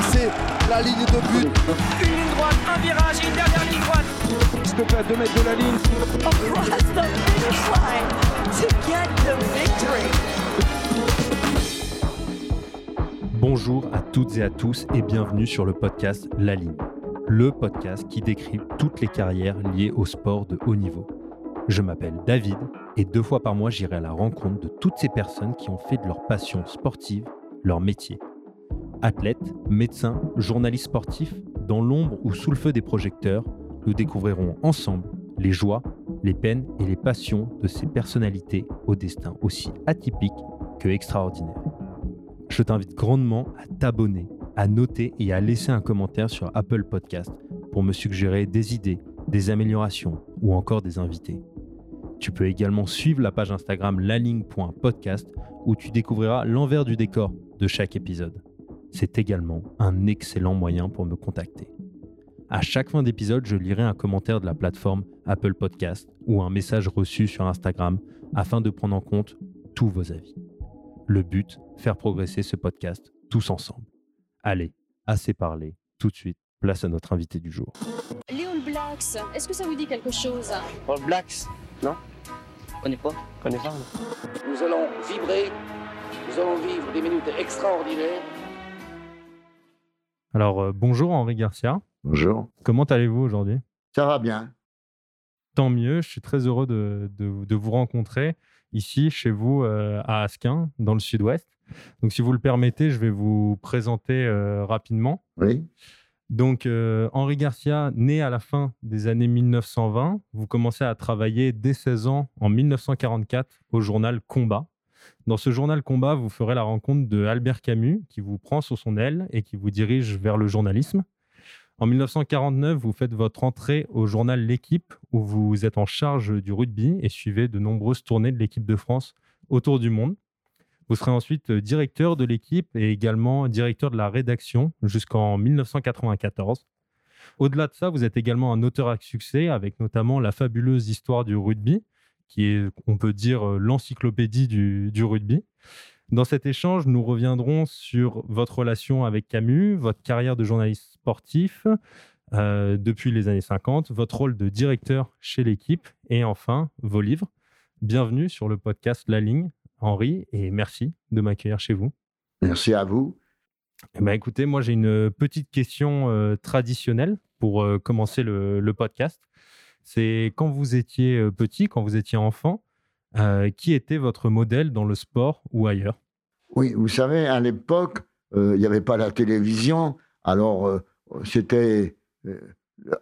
dépasser la ligne de but. Une ligne droite, un virage, une dernière ligne droite. S'il te plaît, à 2 mètres de la ligne. Across the finish line to get the victory. Bonjour à toutes et à tous et bienvenue sur le podcast La Ligne, le podcast qui décrit toutes les carrières liées au sport de haut niveau. Je m'appelle David et deux fois par mois j'irai à la rencontre de toutes ces personnes qui ont fait de leur passion sportive leur métier. Athlètes, médecins, journalistes sportifs, dans l'ombre ou sous le feu des projecteurs, nous découvrirons ensemble les joies, les peines et les passions de ces personnalités au destin aussi atypique que extraordinaire. Je t'invite grandement à t'abonner, à noter et à laisser un commentaire sur Apple Podcast pour me suggérer des idées, des améliorations ou encore des invités. Tu peux également suivre la page Instagram laligne.podcast où tu découvriras l'envers du décor de chaque épisode. C'est également un excellent moyen pour me contacter. À chaque fin d'épisode, je lirai un commentaire de la plateforme Apple Podcast ou un message reçu sur Instagram afin de prendre en compte tous vos avis. Le but, faire progresser ce podcast tous ensemble. Allez, assez parlé, tout de suite, place à notre invité du jour. Léon Blacks, est-ce que ça vous dit quelque chose? All Blacks Non? Connais pas Connais pas, non Nous allons vibrer, nous allons vivre des minutes extraordinaires. Alors, euh, bonjour Henri Garcia. Bonjour. Comment allez-vous aujourd'hui? Ça va bien. Tant mieux, je suis très heureux de, de- de vous rencontrer ici, chez vous, euh, à Asquin, dans le sud-ouest. Donc, si vous le permettez, je vais vous présenter euh, rapidement. Oui. Donc, Henri Garcia, né à la fin des années 1920, vous commencez à travailler dès 16 ans, en 1944, au journal Combat. Dans ce journal Combat, vous ferez la rencontre de Albert Camus, qui vous prend sous son aile et qui vous dirige vers le journalisme. En 1949, vous faites votre entrée au journal L'équipe, où vous êtes en charge du rugby et suivez de nombreuses tournées de l'équipe de France autour du monde. Vous serez ensuite directeur de l'équipe et également directeur de la rédaction jusqu'en 1994. Au-delà de ça, vous êtes également un auteur à succès avec notamment la fabuleuse histoire du rugby, qui est, on peut dire, euh, l'encyclopédie du, du rugby. Dans cet échange, nous reviendrons sur votre relation avec Camus, votre carrière de journaliste sportif euh, depuis les années 50, votre rôle de directeur chez l'équipe et enfin vos livres. Bienvenue sur le podcast La Ligne, Henri, et merci de m'accueillir chez vous. Merci à vous. Eh ben, écoutez, moi j'ai une petite question euh, traditionnelle pour euh, commencer le, le podcast. C'est quand vous étiez euh, petit, quand vous étiez enfant, euh, qui était votre modèle dans le sport ou ailleurs? Oui, vous savez, à l'époque, euh, il n'y avait pas la télévision, alors c'était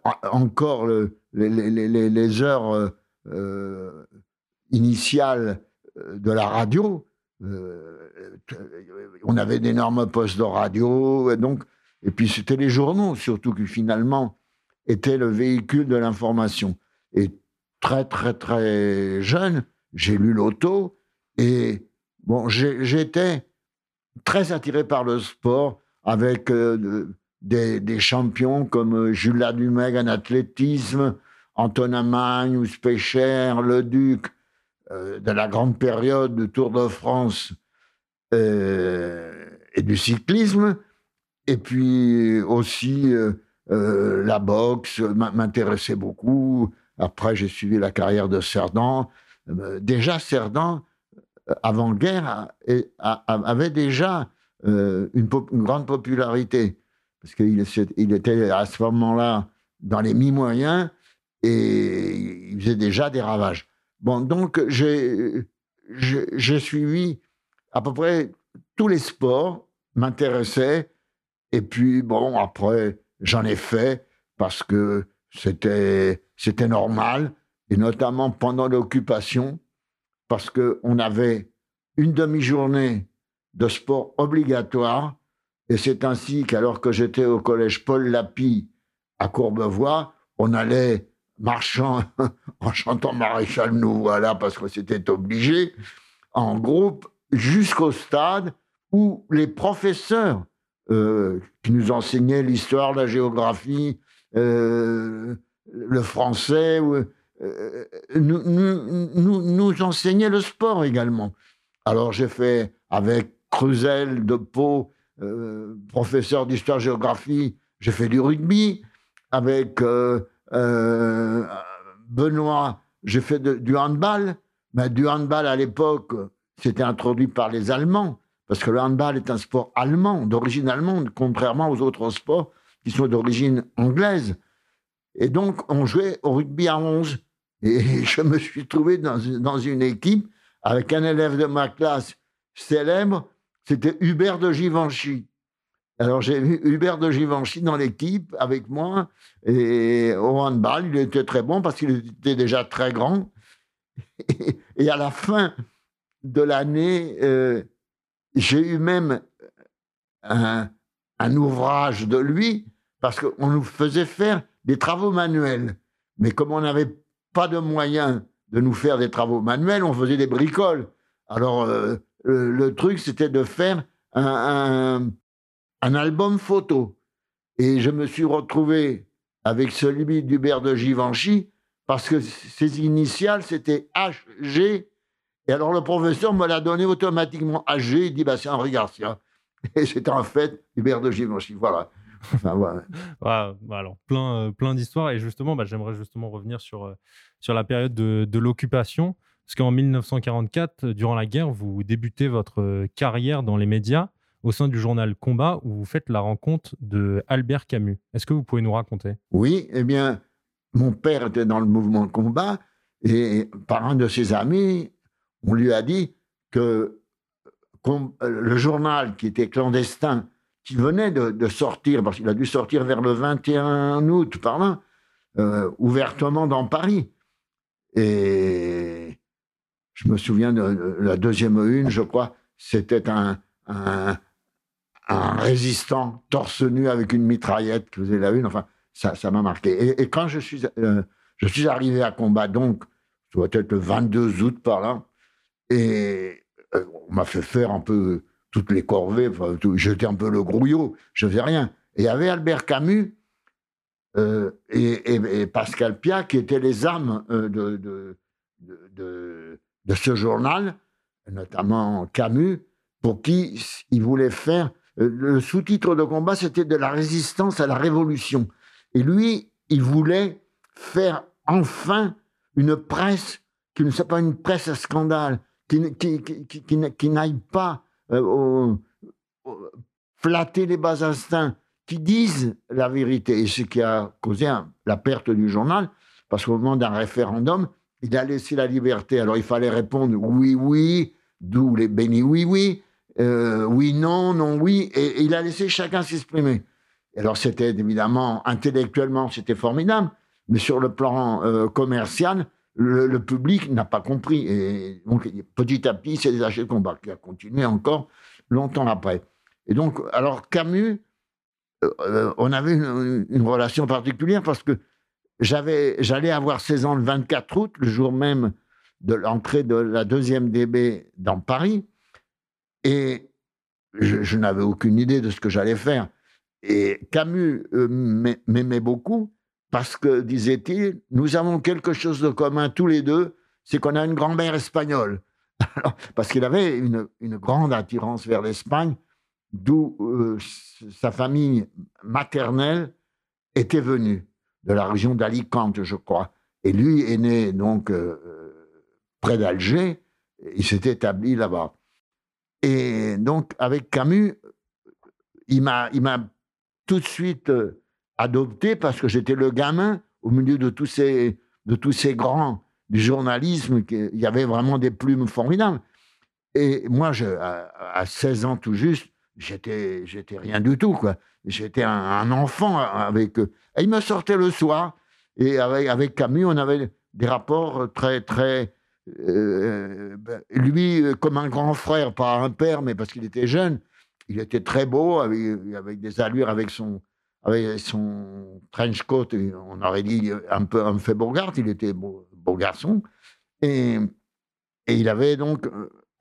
en- encore le- les, heures initiales de la radio. On avait d'énormes postes de radio, et donc, et puis c'était les journaux, surtout qui finalement étaient le véhicule de l'information. Et très, très, très jeune, j'ai lu l'auto, et bon, j'étais très attiré par le sport avec euh, de- des, champions comme euh, Jules Ladumègue en athlétisme, Antonin Magnus, Pécher, Le Duc, euh, de la grande période du Tour de France et du cyclisme. Et puis aussi euh, la boxe m'intéressait beaucoup. Après, j'ai suivi la carrière de Cerdan. Euh, déjà, Cerdan, euh, avant-guerre, avait déjà une, grande popularité. Parce qu'il était à ce moment-là dans les mi-moyens et il faisait déjà des ravages. Bon, donc, j'ai suivi à peu près tous les sports, m'intéressaient. Et puis, bon, après, j'en ai fait parce que c'était c'était normal, et notamment pendant l'occupation, parce qu'on avait une demi-journée de sport obligatoire, et c'est ainsi qu'alors que j'étais au collège Paul Lapie à Courbevoie, on allait marchant en chantant Maréchal nous voilà parce que c'était obligé en groupe jusqu'au stade où les professeurs euh, qui nous enseignaient l'histoire, la géographie, euh, le français, euh, nous, enseignaient le sport également. Alors j'ai fait avec Cruzel de Pau professeur d'histoire-géographie, j'ai fait du rugby. Avec Benoît, j'ai fait du handball. Mais du handball à l'époque, c'était introduit par les Allemands, parce que le handball est un sport allemand, d'origine allemande, contrairement aux autres sports qui sont d'origine anglaise. Et donc, on jouait au rugby à 11. Et je me suis trouvé dans, une équipe avec un élève de ma classe célèbre, c'était Hubert de Givenchy. Alors j'ai vu Hubert de Givenchy dans l'équipe avec moi et au handball, il était très bon parce qu'il était déjà très grand. Et, à la fin de l'année, euh, j'ai eu même un, un, ouvrage de lui parce qu'on nous faisait faire des travaux manuels. Mais comme on n'avait pas de moyens de nous faire des travaux manuels, on faisait des bricoles. Alors euh, le, truc, c'était de faire un, un, album photo. Et je me suis retrouvé avec celui d'Hubert de Givenchy parce que ses initiales, c'était HG. Et alors le professeur me l'a donné automatiquement HG. Il dit, bah, c'est Henri Garcia. Et c'était en fait Hubert de Givenchy. Voilà. Enfin, bah, alors, plein, euh, plein d'histoires. Et justement, bah, j'aimerais justement revenir sur, euh, sur la période de, de l'occupation. Parce qu'en 1944, durant la guerre, vous débutez votre euh, carrière dans les médias au sein du journal Combat où vous faites la rencontre de Albert Camus. Est-ce que vous pouvez nous raconter? Oui, eh bien, mon père était dans le mouvement Combat et par un de ses amis, on lui a dit que le journal qui était clandestin, qui venait de, sortir, parce qu'il a dû sortir vers le 21 août, par là, euh, ouvertement dans Paris. Et je me souviens de la deuxième une, je crois, c'était un, résistant torse nu avec une mitraillette qui faisait la une. Enfin, ça, ça m'a marqué. Et, quand je suis, euh, je suis arrivé à combat, donc, ça doit être le 22 août par là, et euh, on m'a fait faire un peu toutes les corvées. J'étais un peu le grouillot, je faisais rien. Et il y avait Albert Camus euh, et, Pascal Pia qui étaient les âmes de, de, de de ce journal, notamment Camus, pour qui il voulait faire. Euh, le sous-titre de combat, c'était de la résistance à la révolution. Et lui, il voulait faire enfin une presse qui ne soit pas une presse à scandale, qui, qui, qui, qui n'aille pas euh, flatter les bas instincts, qui dise la vérité. Et ce qui a causé la perte du journal, parce qu'au moment d'un référendum, il a laissé la liberté. Alors il fallait répondre oui, oui, d'où les bénis oui, oui, euh, oui, non, non, oui, et, il a laissé chacun s'exprimer. Alors c'était évidemment, intellectuellement, c'était formidable, mais sur le plan euh, commercial, le, public n'a pas compris. Et donc petit à petit, c'est des achats de combat qui a continué encore longtemps après. Et donc, alors Camus, euh, on avait une, relation particulière parce que j'allais avoir 16 ans le 24 août, le jour même de l'entrée de la deuxième DB dans Paris, et je, n'avais aucune idée de ce que j'allais faire. Et Camus euh, m'aimait beaucoup parce que, disait-il, nous avons quelque chose de commun tous les deux, c'est qu'on a une grand-mère espagnole. parce qu'il avait une, grande attirance vers l'Espagne, d'où euh, sa famille maternelle était venue de la région d'Alicante, je crois. Et lui est né donc euh, près d'Alger. Il s'est établi là-bas. Et donc, avec Camus, il m'a, tout de suite euh, adopté parce que j'étais le gamin au milieu de tous ces, de tous ces grands du journalisme. Il y avait vraiment des plumes formidables. Et moi, je, à, 16 ans tout juste, j'étais, j'étais rien du tout, quoi. J'étais un, enfant avec eux. Et il me sortait le soir, et avec, avec Camus, on avait des rapports très, très. Euh, ben, lui, comme un grand frère, pas un père, mais parce qu'il était jeune, il était très beau, avec des allures, avec son, avec son trench coat, on aurait dit un peu un fait Bogart, il était beau, garçon. Et, et, il avait donc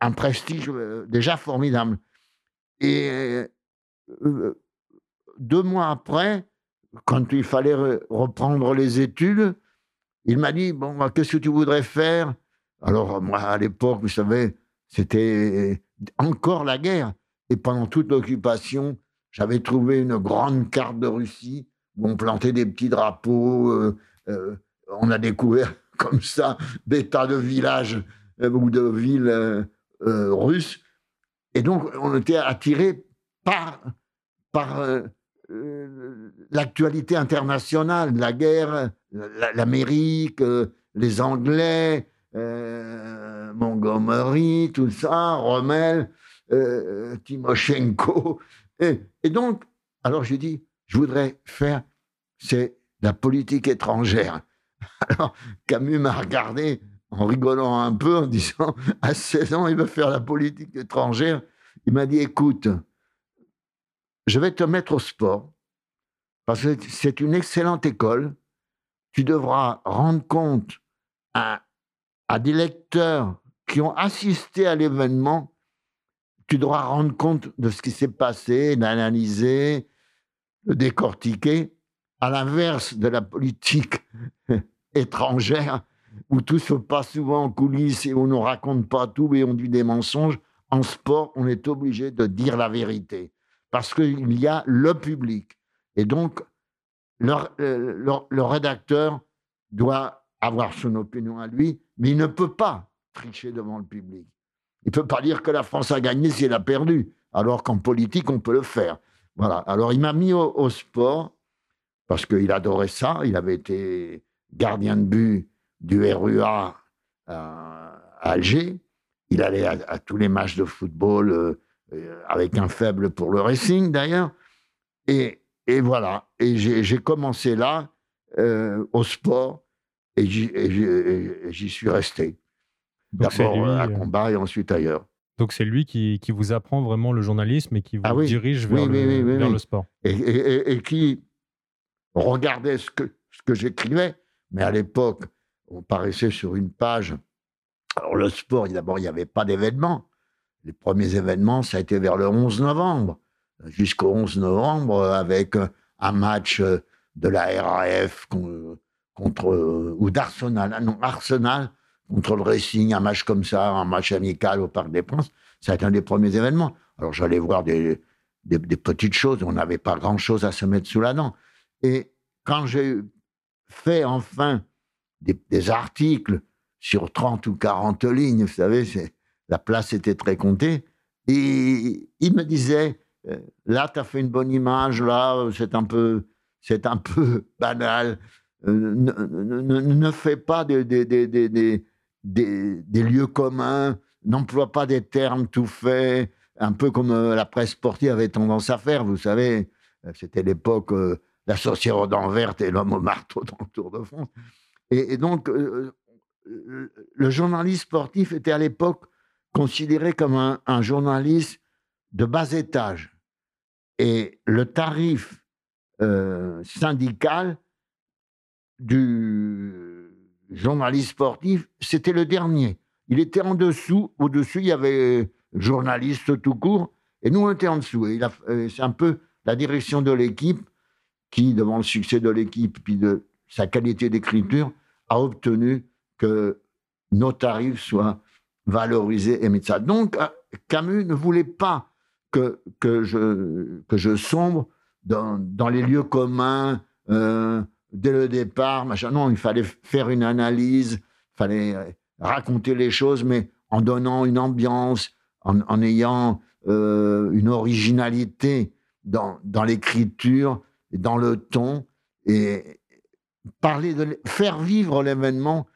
un prestige euh, déjà formidable. Et euh, deux mois après, quand il fallait reprendre les études, il m'a dit Bon, qu'est-ce que tu voudrais faire? Alors, moi, à l'époque, vous savez, c'était encore la guerre. Et pendant toute l'occupation, j'avais trouvé une grande carte de Russie où on plantait des petits drapeaux. Euh, euh, on a découvert comme ça des tas de villages euh, ou de villes russes. Et donc, on était attiré par, par l'actualité internationale, la guerre, l'Amérique, les Anglais, Montgomery, tout ça, Rommel, Timoshenko. Et, donc, alors j'ai dit, je voudrais faire, c'est la politique étrangère. Alors Camus m'a regardé en rigolant un peu, en disant, à 16 ans, il veut faire la politique étrangère. Il m'a dit, écoute, je vais te mettre au sport, parce que c'est une excellente école. Tu devras rendre compte à, à des lecteurs qui ont assisté à l'événement tu dois rendre compte de ce qui s'est passé, l'analyser, le décortiquer, à l'inverse de la politique étrangère, où tout se passe souvent en coulisses et où on ne raconte pas tout et on dit des mensonges. En sport, on est obligé de dire la vérité, parce qu'il y a le public. Et donc, le, euh, le rédacteur doit avoir son opinion à lui, mais il ne peut pas tricher devant le public. Il ne peut pas dire que la France a gagné si elle a perdu, alors qu'en politique, on peut le faire. Voilà. Alors, il m'a mis au, sport parce qu'il adorait ça. Il avait été gardien de but du RUA à, Alger. Il allait à, tous les matchs de football euh, euh, avec un faible pour le racing, d'ailleurs. Et, voilà. Et j'ai commencé là, euh, au sport, et j'y suis resté. D'abord à euh, combat et ensuite ailleurs. Donc c'est lui qui, qui, vous apprend vraiment le journalisme et qui vous ah dirige vers, le, vers le, sport. Et, et, qui regardait ce que, ce que j'écrivais, mais à l'époque, on paraissait sur une page. Alors le sport, d'abord, il n'y avait pas d'événements. Les premiers événements, ça a été vers le 11 novembre, jusqu'au 11 novembre, avec un match de la RAF contre, ou d'Arsenal, ah non, Arsenal contre le Racing, un match comme ça, un match amical au Parc des Princes, ça a été un des premiers événements. Alors j'allais voir des, des, petites choses, on n'avait pas grand-chose à se mettre sous la dent. Et quand j'ai fait enfin des, articles sur 30 ou 40 lignes, vous savez, la place était très comptée, il me disait, euh, là, tu as fait une bonne image, là, c'est un peu, c'est un peu banal. Euh, ne, ne, ne, fais pas des, des, des, des, lieux communs, n'emploie pas des termes tout faits, un peu comme euh, la presse sportive avait tendance à faire, vous savez. Euh, c'était l'époque, euh, la sorcière aux dents vertes et l'homme au marteau dans le Tour de France. Et, donc, le journaliste sportif était à l'époque considéré comme un, un, journaliste de bas étage. Et le tarif syndical du journaliste sportif, c'était le dernier. Il était en dessous. Au-dessus, il y avait journaliste tout court. Et nous, on était en dessous. Et c'est un peu la direction de l'équipe qui, devant le succès de l'équipe puis de sa qualité d'écriture, a obtenu que nos tarifs soient valorisés et mis ça. Donc, euh, Camus ne voulait pas que, que, je, que je sombre dans, dans les lieux communs, euh, dès le départ, machin. Non, il fallait faire une analyse, il fallait euh, raconter les choses, mais en donnant une ambiance, en, ayant euh, une originalité dans, l'écriture, dans le ton, et parler de faire vivre l'événement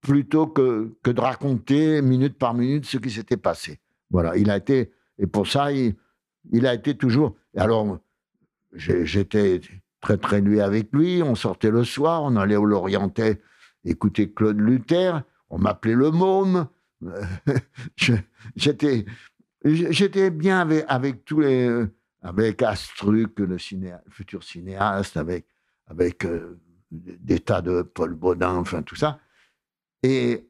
plutôt que, que de raconter minute par minute ce qui s'était passé. Voilà, il a été, et pour ça, il, il a été toujours. Alors, j'étais très très nuit avec lui. On sortait le soir, on allait au Lorientais écouter Claude Luther. On m'appelait le môme. j'étais, j'étais bien avec, avec, tous les, avec Astruc, le, futur cinéaste, avec, avec euh, des tas de Paul Baudin, enfin tout ça. Et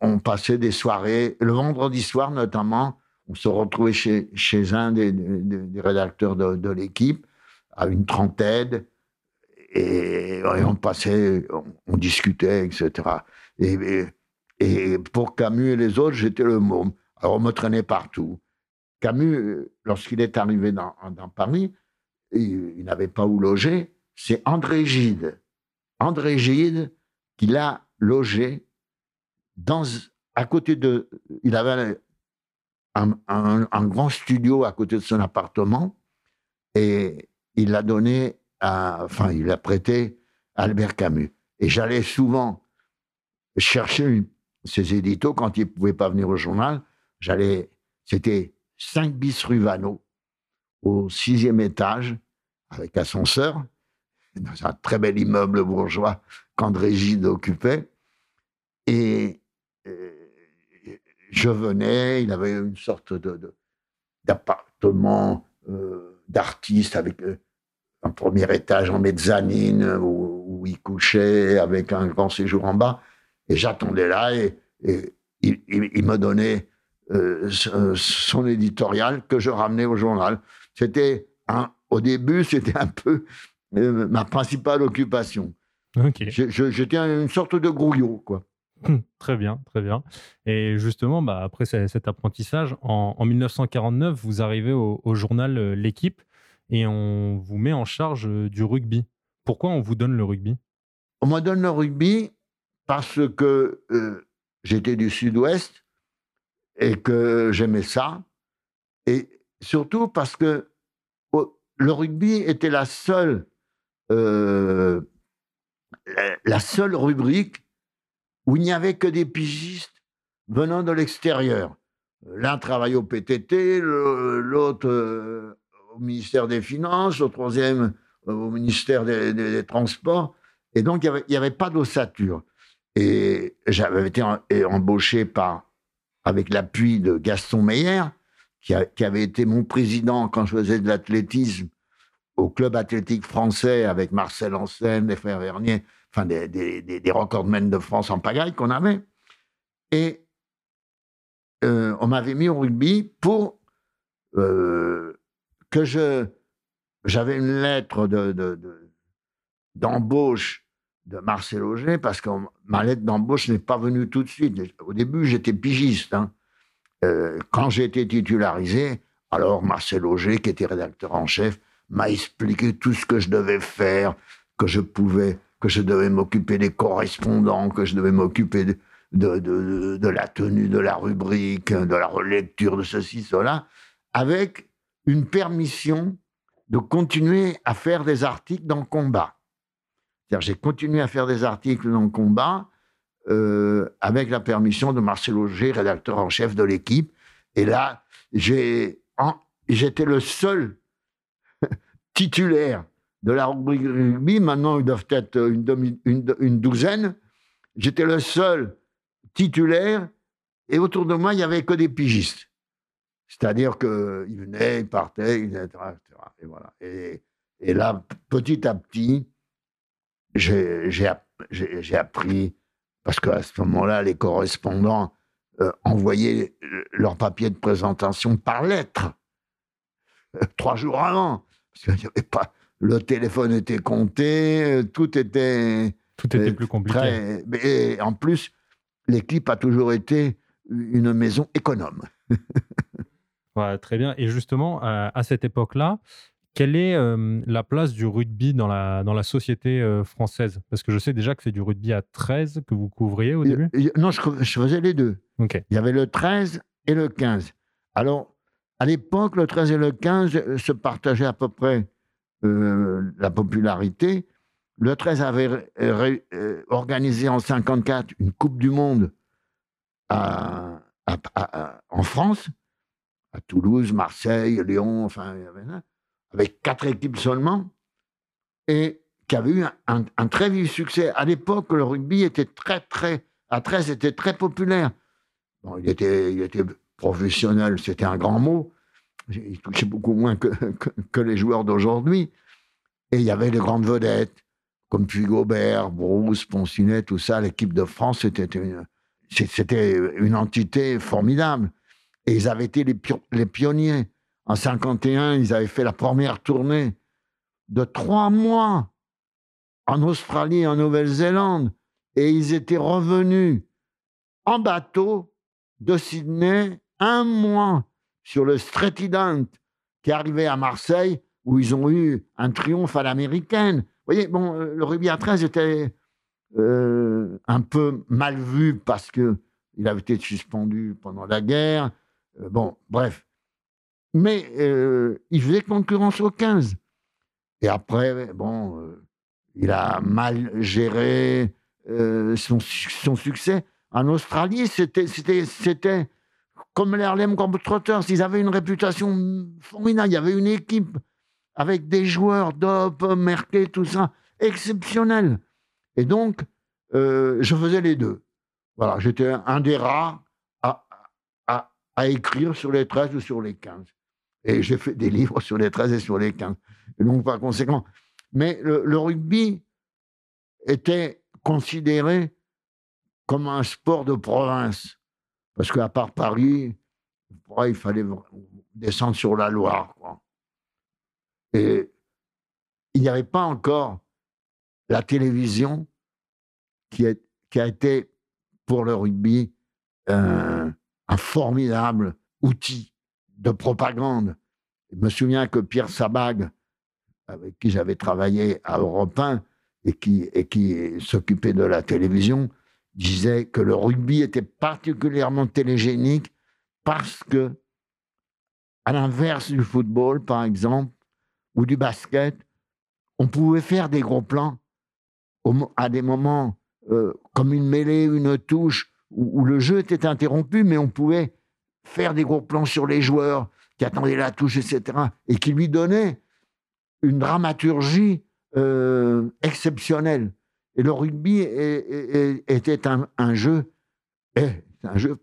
on, passait des soirées, le vendredi soir notamment, on se retrouvait chez, chez un des, des, rédacteurs de l'équipe, à une trentaine, et, on passait, on, discutait, etc. Et, pour Camus et les autres, j'étais le môme. Alors on me traînait partout. Camus, lorsqu'il est arrivé dans, Paris, il, n'avait pas où loger. C'est André Gide. André Gide qui l'a logé à côté de. Il avait un grand studio à côté de son appartement et il l'a donné Enfin, il l'a prêté Albert Camus. Et j'allais souvent chercher ses éditos quand il ne pouvait pas venir au journal. J'allais. C'était 5 bis rue Vanneau, au sixième étage, avec ascenseur, dans un très bel immeuble bourgeois qu'André Gide occupait. Et euh, je venais, il avait une sorte de- d'appartement euh, d'artiste avec euh, un premier étage en mezzanine euh, où, où il couchait avec un grand séjour en bas. Et j'attendais là et, et il, il- il me donnait euh, son- son éditorial que je ramenais au journal. C'était un, au début, c'était un peu euh, ma principale occupation. Ok. Je- je- J'étais une sorte de grouillot, quoi. Très bien, très bien. Et justement, bah, après ce- cet apprentissage, en, en 1949, vous arrivez au, au journal euh, L'équipe et on vous met en charge euh, du rugby. Pourquoi on vous donne le rugby? On me donne le rugby parce que euh, j'étais du sud-ouest et que j'aimais ça. Et surtout parce que le rugby était la seule, euh, la, seule rubrique où il n'y avait que des pigistes venant de l'extérieur. L'un travaillait au PTT, l'autre au ministère des Finances, le troisième euh, au ministère des- Transports. Et donc, il n'y avait, pas d'ossature. Et j'avais été embauché par, avec l'appui de Gaston Meyer, qui, avait été mon président quand je faisais de l'athlétisme au club athlétique français avec Marcel Ancel, les frères Vernier, enfin des, des recordmen de France en pagaille qu'on avait. Et euh, on m'avait mis au rugby pour euh, que je. J'avais une lettre de, de- de- d'embauche de Marcel Auger parce que ma lettre d'embauche n'est pas venue tout de suite. Au début, j'étais pigiste. hein. Euh, quand j'ai été titularisé, alors Marcel Auger, qui était rédacteur en chef, m'a expliqué tout ce que je devais faire, que je pouvais, que je devais m'occuper des correspondants, que je devais m'occuper de- de la tenue de la rubrique, de la relecture de ceci, cela, avec une permission de continuer à faire des articles dans le combat. C'est-à-dire, j'ai continué à faire des articles dans le combat euh, avec la permission de Marcel Auger, rédacteur en chef de l'équipe. Et là, j'étais le seul titulaire de la rubrique rugby. Maintenant, ils doivent être une, une douzaine. J'étais le seul titulaire et autour de moi, il n'y avait que des pigistes. C'est-à-dire qu'ils venaient, ils partaient, etc. etc. Et, voilà. et, et là, petit à petit, j'ai j'ai app- j'ai- j'ai appris, parce qu'à ce moment-là, les correspondants euh, envoyaient euh, leur papier de présentation par lettre, euh, trois jours avant. Parce qu'il pas, le téléphone était compté, tout était Tout était euh, plus compliqué. très. Et en plus, l'équipe a toujours été une maison économe. Ouais, très bien. Et justement, à, à cette époque-là, quelle est euh, la place du rugby dans la, dans la société euh, française? Parce que je sais déjà que c'est du rugby à 13 que vous couvriez au début. Non, je, je faisais les deux. Il y avait le 13 et le 15. Alors, à l'époque, le 13 et le 15 euh, se partageaient à peu près euh, la popularité. Le 13 avait ré- euh, organisé en 54 une Coupe du Monde à- à- à- à- en France, à Toulouse, Marseille, Lyon, enfin, avec quatre équipes seulement, et qui avait eu un, très vif succès. À l'époque, le rugby était très, très, à 13 était très populaire. Il était, il était professionnel, c'était un grand mot. Il touchait beaucoup moins que, les joueurs d'aujourd'hui. Et il y avait les grandes vedettes, comme Puy Gobert, Bruce, Poncinet, tout ça. L'équipe de France, c'était une, c'était une entité formidable. Et ils avaient été les, pio- les pionniers. En 51, ils avaient fait la première tournée de trois mois en Australie et en Nouvelle-Zélande. Et ils étaient revenus en bateau de Sydney un mois. sur le Stretidant qui arrivé à Marseille, où ils ont eu un triomphe à l'américaine. Vous voyez, bon, euh, le rugby à 13 était euh, un peu mal vu parce que il avait été suspendu pendant la guerre. Euh, bon, bref. Mais il faisait concurrence au 15. Et après, bon, il a mal géré son, son, succès. En Australie, c'était comme les Harlem Globetrotters. Ils avaient une réputation formidable. Il y avait une équipe avec des joueurs, Dop, Merkel, tout ça, exceptionnel. Et donc, euh, je faisais les deux. Voilà, j'étais un des rares à, écrire sur les 13 ou sur les 15. Et j'ai fait des livres sur les 13 et sur les 15. Et donc, par conséquent. Mais le, rugby était considéré comme un sport de province. Parce qu'à part Paris, il fallait descendre sur la Loire. Et il n'y avait pas encore la télévision qui, a été pour le rugby un, formidable outil de propagande. Je me souviens que Pierre Sabag, avec qui j'avais travaillé à Europe 1 et qui, s'occupait de la télévision, disait que le rugby était particulièrement télégénique parce que, à l'inverse du football, par exemple, ou du basket, on pouvait faire des gros plans à des moments euh, comme une mêlée, une touche, où, le jeu était interrompu, mais on pouvait faire des gros plans sur les joueurs qui attendaient la touche, etc., et qui lui donnaient une dramaturgie euh, exceptionnelle. Et le rugby était un, jeu,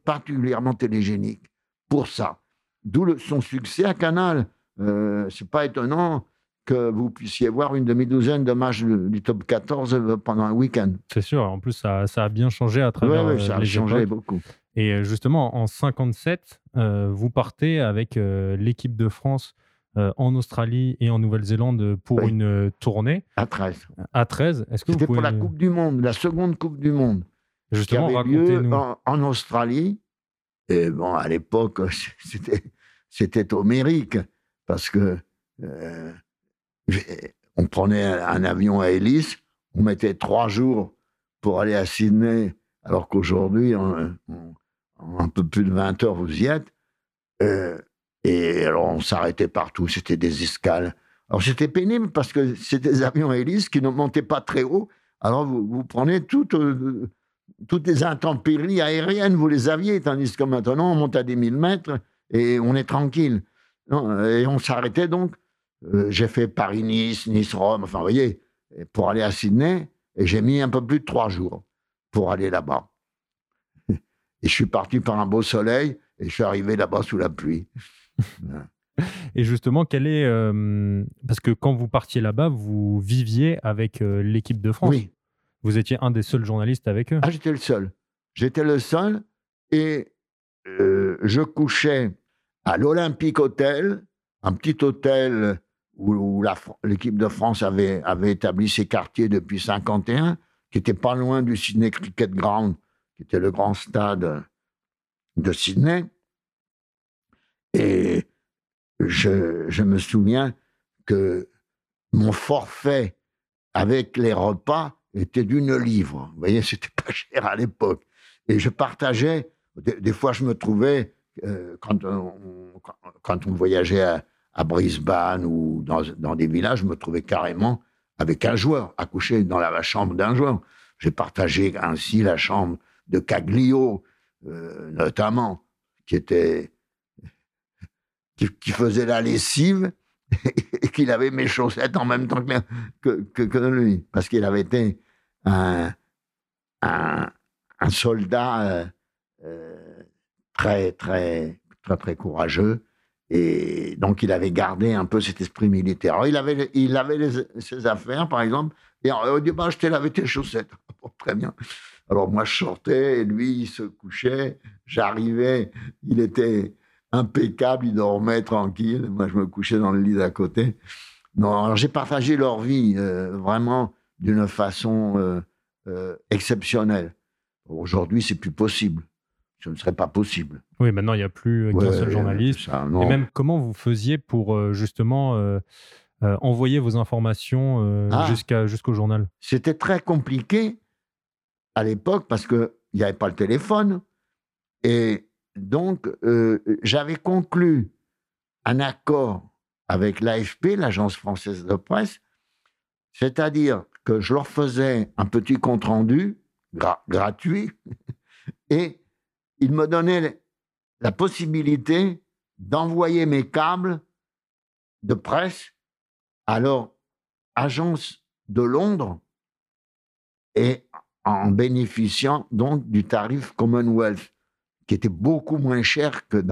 particulièrement télégénique pour ça. D'où son succès à Canal. Euh, c'est pas étonnant que vous puissiez voir une demi-douzaine de matchs du, top 14 euh, pendant un week-end. C'est sûr. En plus, ça, ça, a bien changé à travers Oui, ça a changé beaucoup. Et euh, justement, en 57, vous partez avec l'équipe de France en Australie et en Nouvelle-Zélande pour une tournée. À 13. À 13. Est-ce que C'était pour la Coupe du Monde, la seconde Coupe du Monde. Justement, racontez-nous. En, en, Australie. Et bon, à l'époque, c'était, c'était homérique parce que euh, on prenait un, avion à hélice, on mettait trois jours pour aller à Sydney, alors qu'aujourd'hui, en, un peu plus de 20 heures, vous y êtes. Euh, et alors, on s'arrêtait partout, c'était des escales. Alors, c'était pénible parce que c'était des avions à hélice qui ne montaient pas très haut. Alors, vous, prenez toutes, euh, toutes les intempéries aériennes, vous les aviez, tandis que maintenant, on monte à des 1000 mètres et on est tranquille et on s'arrêtait donc. Euh, j'ai fait Paris-Nice, Nice-Rome, enfin, vous voyez, pour aller à Sydney, et j'ai mis un peu plus de trois jours pour aller là-bas. Et je suis parti par un beau soleil, et je suis arrivé là-bas sous la pluie. Et justement, quel est. Euh, parce que quand vous partiez là-bas, vous viviez avec euh, l'équipe de France. Oui. Vous étiez un des seuls journalistes avec eux. Ah, j'étais le seul. J'étais le seul. Et je couchais à l'Olympique Hotel, un petit hôtel où, l'équipe de France avait, établi ses quartiers depuis 51, qui était pas loin du Sydney Cricket Ground, qui était le grand stade de Sydney. Et je, je me souviens que mon forfait avec les repas était d'une livre. Vous voyez, c'était pas cher à l'époque. Et je partageais, des, fois je me trouvais euh, quand, on, quand on voyageait à, Brisbane ou dans, des villages, je me trouvais carrément avec un joueur, accouché dans la chambre d'un joueur. J'ai partagé ainsi la chambre de Caglio, euh, notamment, qui était qui, faisait la lessive et qu'il avait mes chaussettes en même temps que, que, lui, parce qu'il avait été un, un, soldat euh, très, très, très, très courageux. Et donc, il avait gardé un peu cet esprit militaire. Alors, il avait, il avait ses affaires, par exemple, et au départ, je t'ai lavé tes chaussettes. très bien. Alors, moi, je sortais, et lui, il se couchait. J'arrivais, il était impeccable, il dormait tranquille. Moi, je me couchais dans le lit d'à côté. Non, j'ai partagé leur vie euh, vraiment d'une façon euh, euh, exceptionnelle. Aujourd'hui, c'est plus possible ce ne serait pas possible. Oui, maintenant, il n'y a plus qu'un Ouais, seul journaliste. ça, Et même, comment vous faisiez pour euh, justement euh, euh, envoyer vos informations euh, Ah. jusqu'à, jusqu'au journal? C'était très compliqué à l'époque parce qu'il n'y avait pas le téléphone. Et donc, j'avais conclu un accord avec l'AFP, l'Agence française de presse, c'est-à-dire que je leur faisais un petit compte-rendu gra- gratuit et ils me donnaient la possibilité d'envoyer mes câbles de presse à leur agence de Londres et en bénéficiant donc du tarif Commonwealth, qui était beaucoup moins cher que.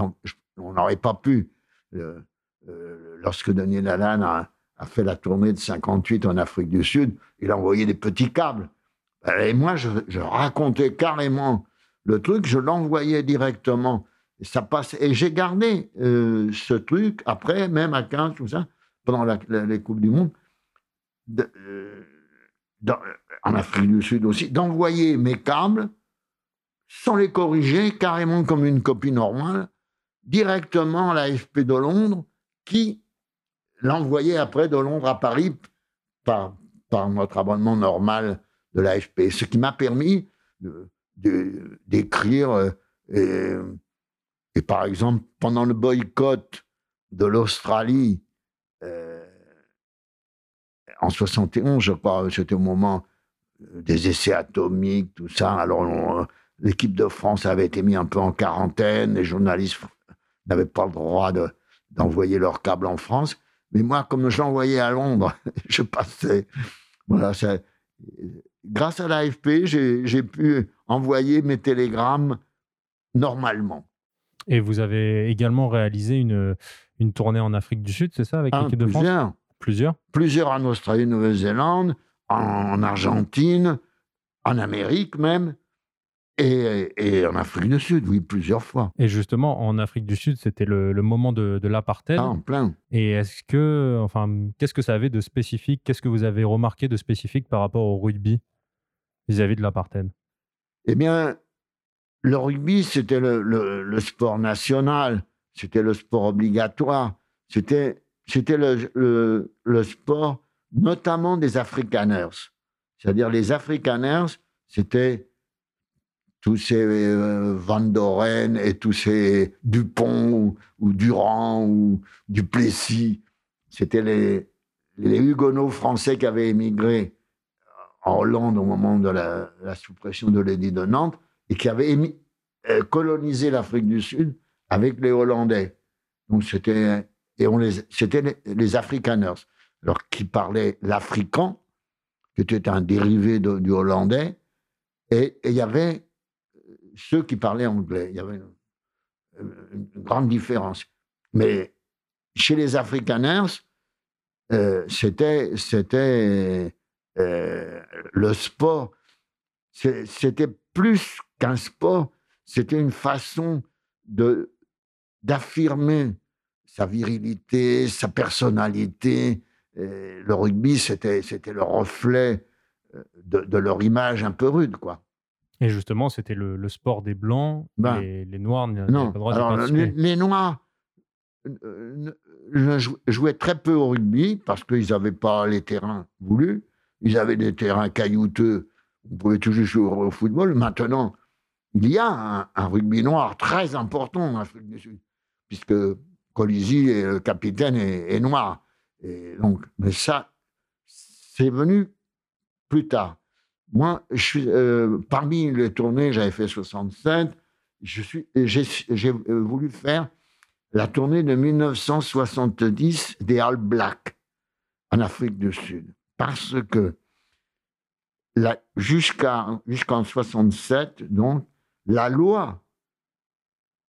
On n'aurait pas pu, euh, euh, lorsque Daniel Allan a, a fait la tournée de 58 en Afrique du Sud, il a envoyé des petits câbles. Et moi, je, je racontais carrément le truc, je l'envoyais directement. Ça passe. Et j'ai gardé euh, ce truc après, même à 15, tout ça, pendant les Coupes du Monde. de- euh, dans- en Afrique du Sud aussi, d'envoyer mes câbles sans les corriger, carrément comme une copie normale, directement à l'AFP de Londres, qui l'envoyait après de Londres à Paris par, notre abonnement normal de l'AFP. Ce qui m'a permis de- d'écrire. euh, et, par exemple, pendant le boycott de l'Australie, euh, en 71, je crois, c'était au moment euh, des essais atomiques, tout ça. Alors, l'équipe de France avait été mise un peu en quarantaine, les journalistes n'avaient pas le droit de- d'envoyer leur câble en France. Mais moi, comme je l'envoyais à Londres, je passais. Voilà, ça- grâce à l'AFP, j'ai pu envoyer mes télégrammes normalement. Et vous avez également réalisé une, une tournée en Afrique du Sud, c'est ça, avec Un, l'équipe de France? plusieurs. Plusieurs plusieurs en Australie, Nouvelle-Zélande, en Argentine, en Amérique même, et, et en Afrique du Sud, oui, plusieurs fois. Et justement, en Afrique du Sud, c'était le, le moment de, de l'apartheid. Ah, en plein. Et est-ce que, enfin, qu'est-ce que ça avait de spécifique? Qu'est-ce que vous avez remarqué de spécifique par rapport au rugby vis-à-vis de l'apartheid? Eh bien, le rugby, c'était le, sport national, c'était le sport obligatoire, c'était le, le- sport notamment des Afrikaners. C'est-à-dire les Afrikaners, c'était tous ces euh, Van Doren et tous ces Dupont ou, Durand ou Duplessis. C'était les Huguenots français qui avaient émigré en Hollande au moment de la, suppression de l'édit de Nantes et qui avaient émi- euh, colonisé l'Afrique du Sud avec les Hollandais. Donc c'était les c'était les, Afrikaners, alors qui parlaient l'african, qui était un dérivé du hollandais, et il y avait euh, ceux qui parlaient anglais. Il y avait une, une- grande différence. Mais chez les Afrikaners, euh, c'était euh, le sport. C'était plus qu'un sport, c'était une façon de d'affirmer sa virilité, sa personnalité. Et le rugby, c'était c'était le reflet euh, de, de leur image un peu rude, quoi. Et justement, c'était le, le sport des Blancs. Ben, les, les Noirs n'avaient pas le droit de participer. les, les Noirs euh, jouaient très peu au rugby parce qu'ils n'avaient pas les terrains voulus. Ils avaient des terrains caillouteux. On pouvait toujours jouer au football. Maintenant, il y a un, rugby noir très important en Afrique du Sud, puisque Colisi, le capitaine, est, noir. Donc, mais ça, c'est venu plus tard. Moi, euh, parmi les tournées, j'avais fait 67. Je suis, j'ai, j'ai euh, voulu faire la tournée de 1970 des All Blacks en Afrique du Sud. Parce que jusqu'en 67, donc, la loi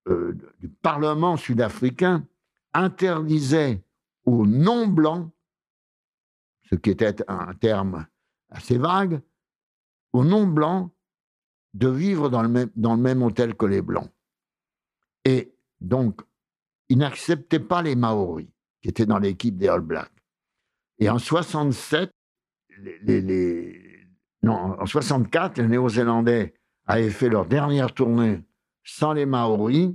euh, du Parlement sud-africain interdisait aux non-blancs, ce qui était un terme assez vague, aux non-blancs de vivre dans le, même, dans le même hôtel que les blancs. Et donc, ils n'acceptaient pas les Maoris, qui étaient dans l'équipe des All Blacks. Et en 67, en 64, les Néo-Zélandais avaient fait leur dernière tournée sans les Maoris.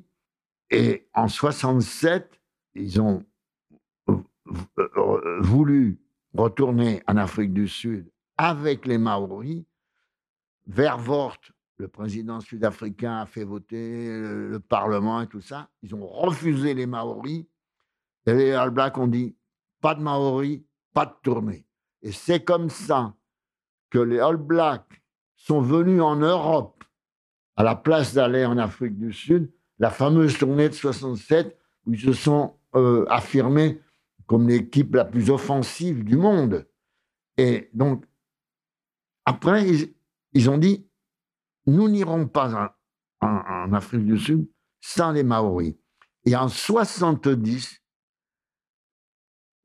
Et en 67, ils ont voulu retourner en Afrique du Sud avec les Maoris. Vervoort, le président sud-africain, a fait voter le, Parlement et tout ça. Ils ont refusé les Maoris. Et les All Blacks ont dit pas de Maoris, pas de tournée. Et c'est comme ça que les All Blacks sont venus en Europe à la place d'aller en Afrique du Sud, la fameuse tournée de 67 où ils se sont euh, affirmés comme l'équipe la plus offensive du monde. Et donc, après, ils, ont dit, nous n'irons pas en, en, Afrique du Sud sans les Maoris. Et en 70,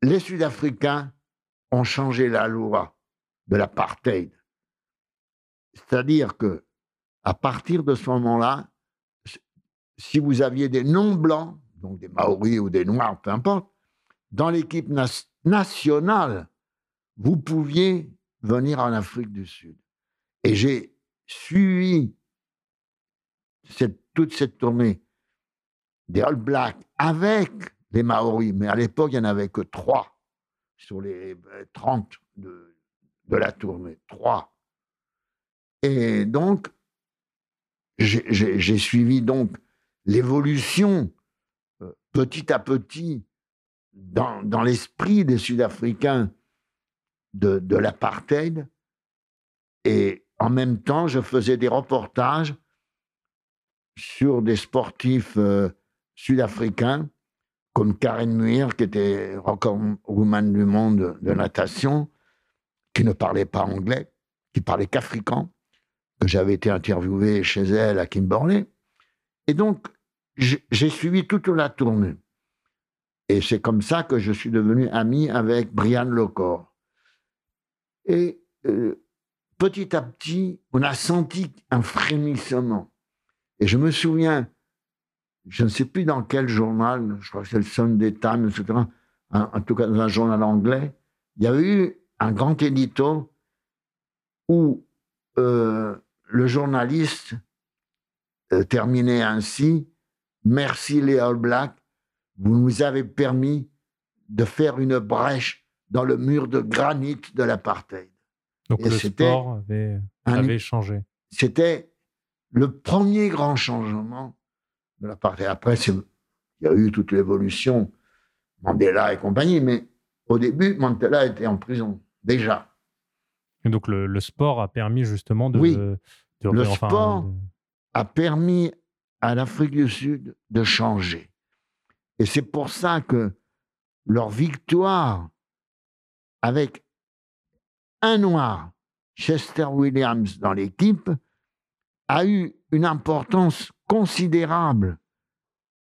les Sud-Africains ont changé la loi de l'apartheid. C'est-à-dire que à partir de ce moment-là, si vous aviez des non-blancs, donc des Maoris ou des Noirs, peu importe, dans l'équipe nationale, vous pouviez venir en Afrique du Sud. Et j'ai suivi toute cette tournée des All Blacks avec les Maoris, mais à l'époque, il n'y en avait que trois sur les 30 de, de la tournée. Trois. Et donc, j'ai suivi donc l'évolution euh, petit à petit dans, dans l'esprit des Sud-Africains de, de l'apartheid. Et en même temps, je faisais des reportages sur des sportifs euh, sud-africains comme Karen Muir, qui était woman du monde de natation, qui ne parlait pas anglais, qui parlait qu'africain, que j'avais été interviewé chez elle à Kimberley. Et donc, j'ai suivi toute la tournée. Et c'est comme ça que je suis devenu ami avec Brian Lecor. Et euh, petit à petit, on a senti un frémissement. Et je me souviens, je ne sais plus dans quel journal, je crois que c'est le Sunday Times, etc., en, tout cas dans un journal anglais, il y avait eu un grand édito où euh, le journaliste euh, terminait ainsi Merci les All Blacks, vous nous avez permis de faire une brèche dans le mur de granit de l'apartheid. Donc le sport avait, changé. C'était le premier grand changement de l'apartheid. Après, il y a eu toute l'évolution, Mandela et compagnie, mais au début, Mandela était en prison, déjà. Et donc le, sport a permis justement de... Oui, le sport a permis à l'Afrique du Sud de changer. Et c'est pour ça que leur victoire avec un noir, Chester Williams, dans l'équipe, a eu une importance considérable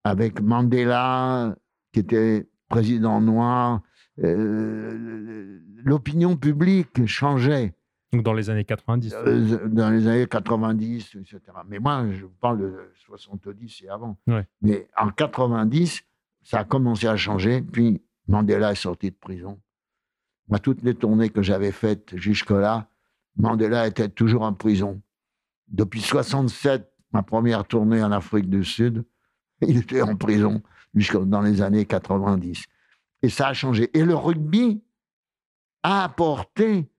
avec Mandela, qui était président noir. Euh, l'opinion publique changeait. Donc dans les années 90 euh, Dans les années 90, etc. Mais moi, je parle de 70 et avant. Mais en 90, ça a commencé à changer. Puis Mandela est sorti de prison. Moi, toutes les tournées que j'avais faites jusque-là, Mandela était toujours en prison. Depuis 67, ma première tournée en Afrique du Sud, il était en prison jusque dans les années 90. Et ça a changé. Et le rugby a apporté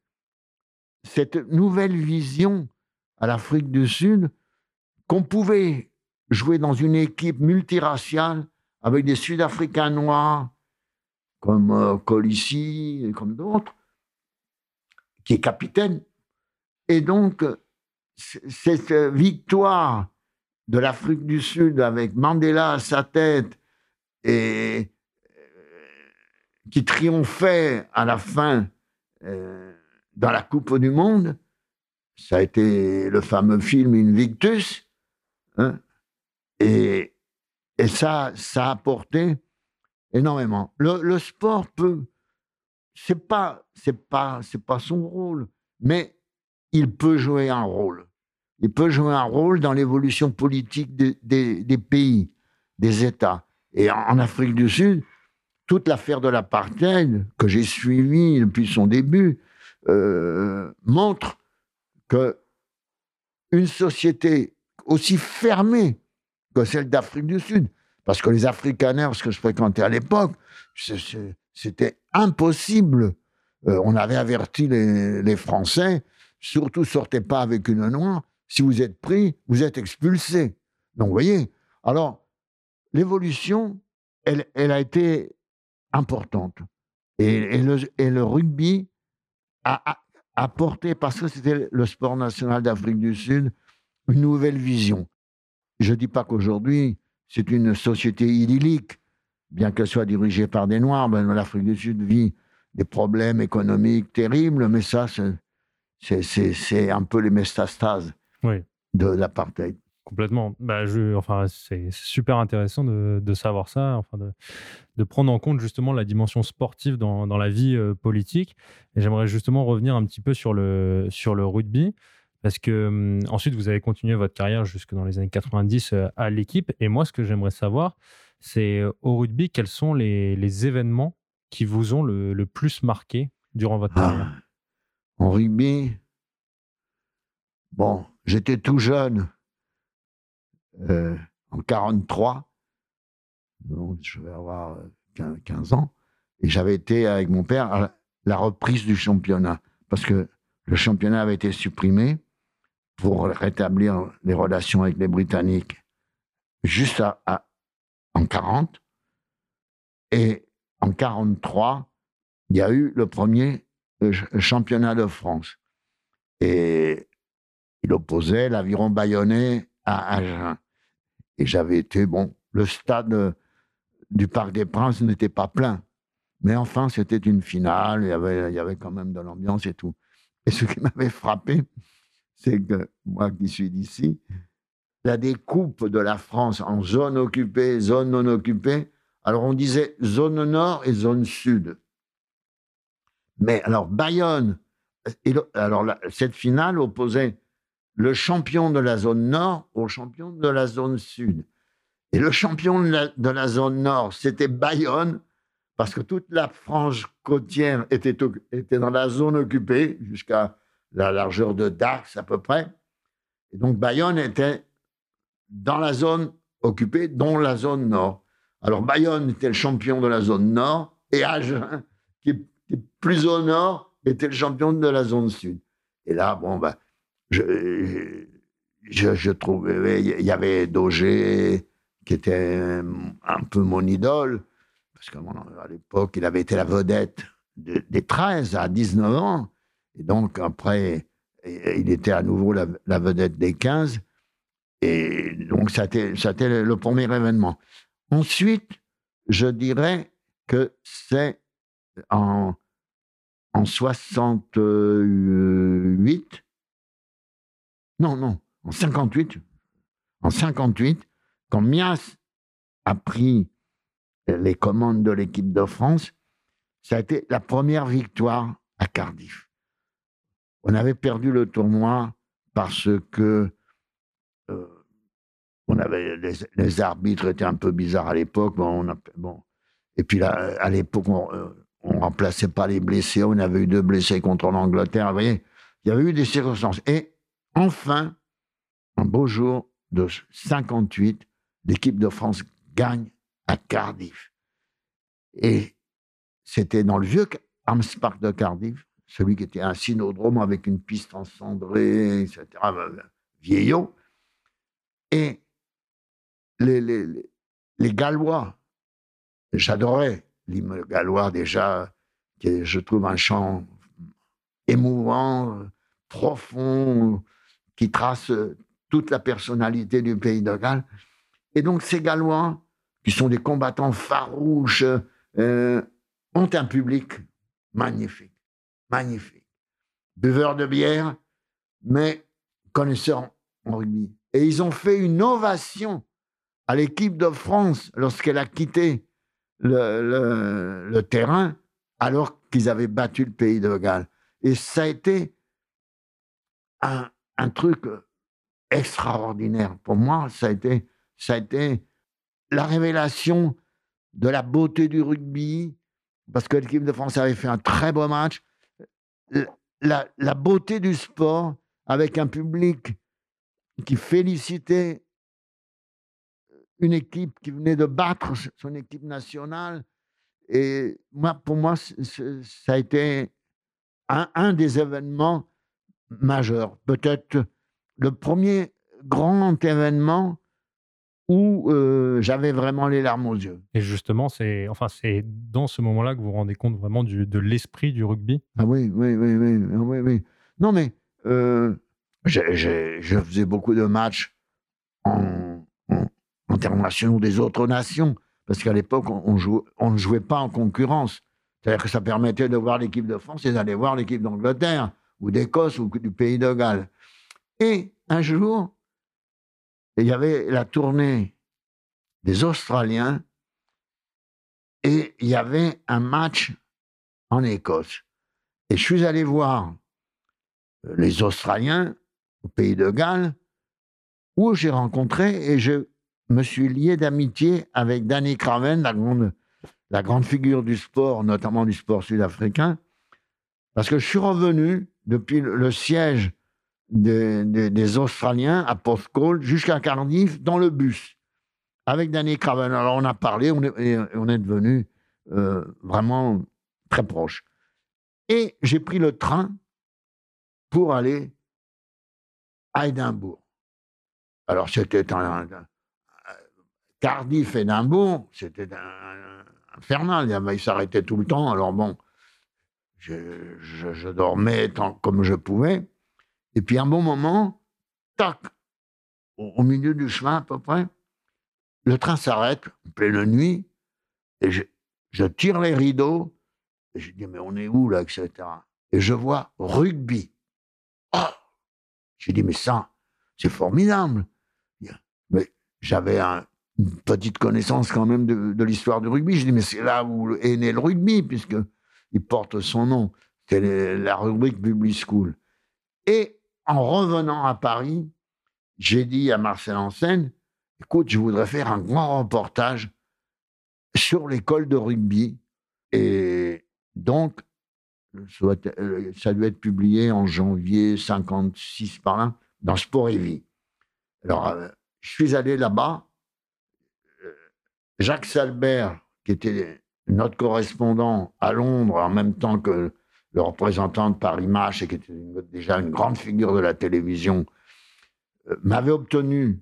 cette nouvelle vision à l'Afrique du Sud qu'on pouvait jouer dans une équipe multiraciale avec des Sud-Africains noirs comme euh, et comme d'autres, qui est capitaine. Et donc, cette victoire de l'Afrique du Sud avec Mandela à sa tête et euh, qui triomphait à la fin euh, dans la Coupe du Monde, ça a été le fameux film Invictus, hein, et, et ça, ça a apporté énormément. Le, le sport peut, c'est pas, c'est pas, c'est pas son rôle, mais il peut jouer un rôle. Il peut jouer un rôle dans l'évolution politique des, pays, des États. Et en, Afrique du Sud, toute l'affaire de l'apartheid que j'ai suivie depuis son début, euh, montre que une société aussi fermée que celle d'Afrique du Sud. Parce que les Afrikaners que je fréquentais à l'époque, c'était impossible. Euh, on avait averti les, Français, surtout sortez pas avec une noire, si vous êtes pris, vous êtes expulsé. Donc vous voyez, alors l'évolution, elle, a été importante. Et, le, rugby a, apporté, parce que c'était le sport national d'Afrique du Sud, une nouvelle vision. Je ne dis pas qu'aujourd'hui, c'est une société idyllique, bien qu'elle soit dirigée par des Noirs. Ben, L'Afrique du Sud vit des problèmes économiques terribles, mais ça, c'est un peu les métastases de l'apartheid. Complètement. Bah, je, enfin, c'est super intéressant de, de, savoir ça, enfin de, de, prendre en compte justement la dimension sportive dans, dans la vie euh, politique. Et j'aimerais justement revenir un petit peu sur le, sur le rugby, parce que hum, ensuite vous avez continué votre carrière jusque dans les années 90 euh, à l'équipe. Et moi, ce que j'aimerais savoir, c'est euh, au rugby, quels sont les, les événements qui vous ont le, le, plus marqué durant votre ah, carrière? En rugby, bon, j'étais tout jeune euh, en 43. Donc, je vais avoir 15 euh, ans. Et j'avais été avec mon père à la reprise du championnat. Parce que le championnat avait été supprimé pour rétablir les relations avec les Britanniques juste à, en 40. Et en 43, il y a eu le premier championnat de France. Et il opposait l'aviron bayonnais à Agen. Et j'avais été, bon, le stade euh, du Parc des Princes n'était pas plein. Mais enfin, c'était une finale, il y, avait, il y avait quand même de l'ambiance et tout. Et ce qui m'avait frappé, c'est que moi qui suis d'ici, la découpe de la France en zone occupée, zone non occupée, alors on disait zone nord et zone sud. Mais alors Bayonne, et alors cette finale opposait le champion de la zone nord au champion de la zone sud. Et le champion de la, zone nord, c'était Bayonne, parce que toute la frange côtière était, était dans la zone occupée, jusqu'à la largeur de Dax à peu près. Et donc Bayonne était dans la zone occupée, dont la zone nord. Alors Bayonne était le champion de la zone nord, et Agen, qui plus au nord, était le champion de la zone sud. Et là, bon, ben, je, je, trouvais, il y avait Daugé qui était un peu mon idole, parce qu'à l'époque, il avait été la vedette des 13 à 19 ans, et donc après, il était à nouveau la, vedette des 15, et donc été le premier événement. Ensuite, je dirais que c'est en, en 68 non, non, en 58, en 58, quand Mias a pris les commandes de l'équipe de France, ça a été la première victoire à Cardiff. On avait perdu le tournoi parce que euh, les, arbitres étaient un peu bizarres à l'époque. Bon, et puis là, à l'époque, on, euh, remplaçait pas les blessés. On avait eu deux blessés contre l'Angleterre. Vous voyez, il y avait eu des circonstances. Et Enfin, un beau jour de 58, l'équipe de France gagne à Cardiff. Et c'était dans le vieux Arms Park de Cardiff, celui qui était un synodrome avec une piste en cendrée, etc., euh, vieillot. Et les, les Gallois, j'adorais l'hymne gallois déjà, qui je trouve un chant émouvant, profond, qui trace toute la personnalité du pays de Galles. Et donc ces Gallois, qui sont des combattants farouches, euh, ont un public magnifique, magnifique. Buveurs de bière, mais connaisseurs en rugby. Et ils ont fait une ovation à l'équipe de France lorsqu'elle a quitté le, terrain alors qu'ils avaient battu le pays de Galles. Et ça a été un, truc extraordinaire. Pour moi, ça a été, ça a été la révélation de la beauté du rugby, parce que l'équipe de France avait fait un très beau match. La, beauté du sport avec un public qui félicitait une équipe qui venait de battre son équipe nationale. Et moi, pour moi, ça a été un, des événements majeurs. Peut-être le premier grand événement où euh, j'avais vraiment les larmes aux yeux. Et justement, c'est enfin, c'est dans ce moment-là que vous vous rendez compte vraiment du, de l'esprit du rugby? Ah oui, oui, oui, oui, oui, oui. Non, mais euh, je faisais beaucoup de matchs en, internationaux des autres nations, parce qu'à l'époque, on, ne jouait pas en concurrence. C'est-à-dire que ça permettait de voir l'équipe de France et d'aller voir l'équipe d'Angleterre, ou d'Écosse, ou du pays de Galles. Et un jour, il y avait la tournée des Australiens, et il y avait un match en Écosse. Et je suis allé voir euh, les Australiens au pays de Galles, où j'ai rencontré et je me suis lié d'amitié avec Danny Craven, la grande, figure du sport, notamment du sport sud-africain, parce que je suis revenu depuis le siège des, Australiens à Porthcawl jusqu'à Cardiff dans le bus avec Danny Craven. Alors on a parlé, on est, on devenu euh, vraiment très proches. Et j'ai pris le train pour aller à Édimbourg. Alors c'était un, Cardiff, Édimbourg, c'était infernal. Il s'arrêtait tout le temps. Alors bon, je, dormais tant, comme je pouvais. Et puis un bon moment, tac, au, milieu du chemin à peu près, le train s'arrête, pleine nuit, et je, tire les rideaux, et je dis, mais on est où là, etc. Et je vois rugby. Oh J'ai dit, mais ça, c'est formidable. Mais j'avais une petite connaissance quand même de, l'histoire du rugby. Je dis, mais c'est là où est né le rugby, puisqu'il porte son nom. C'est la rubrique Public School. Et en revenant à Paris, j'ai dit à Marcel Ansen, écoute, je voudrais faire un grand reportage sur l'école de rugby. Et donc, euh, ça dû être publié en janvier 56 par là, dans Sport et Vie. Alors, euh, je suis allé là-bas. Euh, Jacques Salbert, qui était notre correspondant à Londres en même temps que le représentant de Paris Match, et qui était déjà une grande figure de la télévision, m'avait obtenu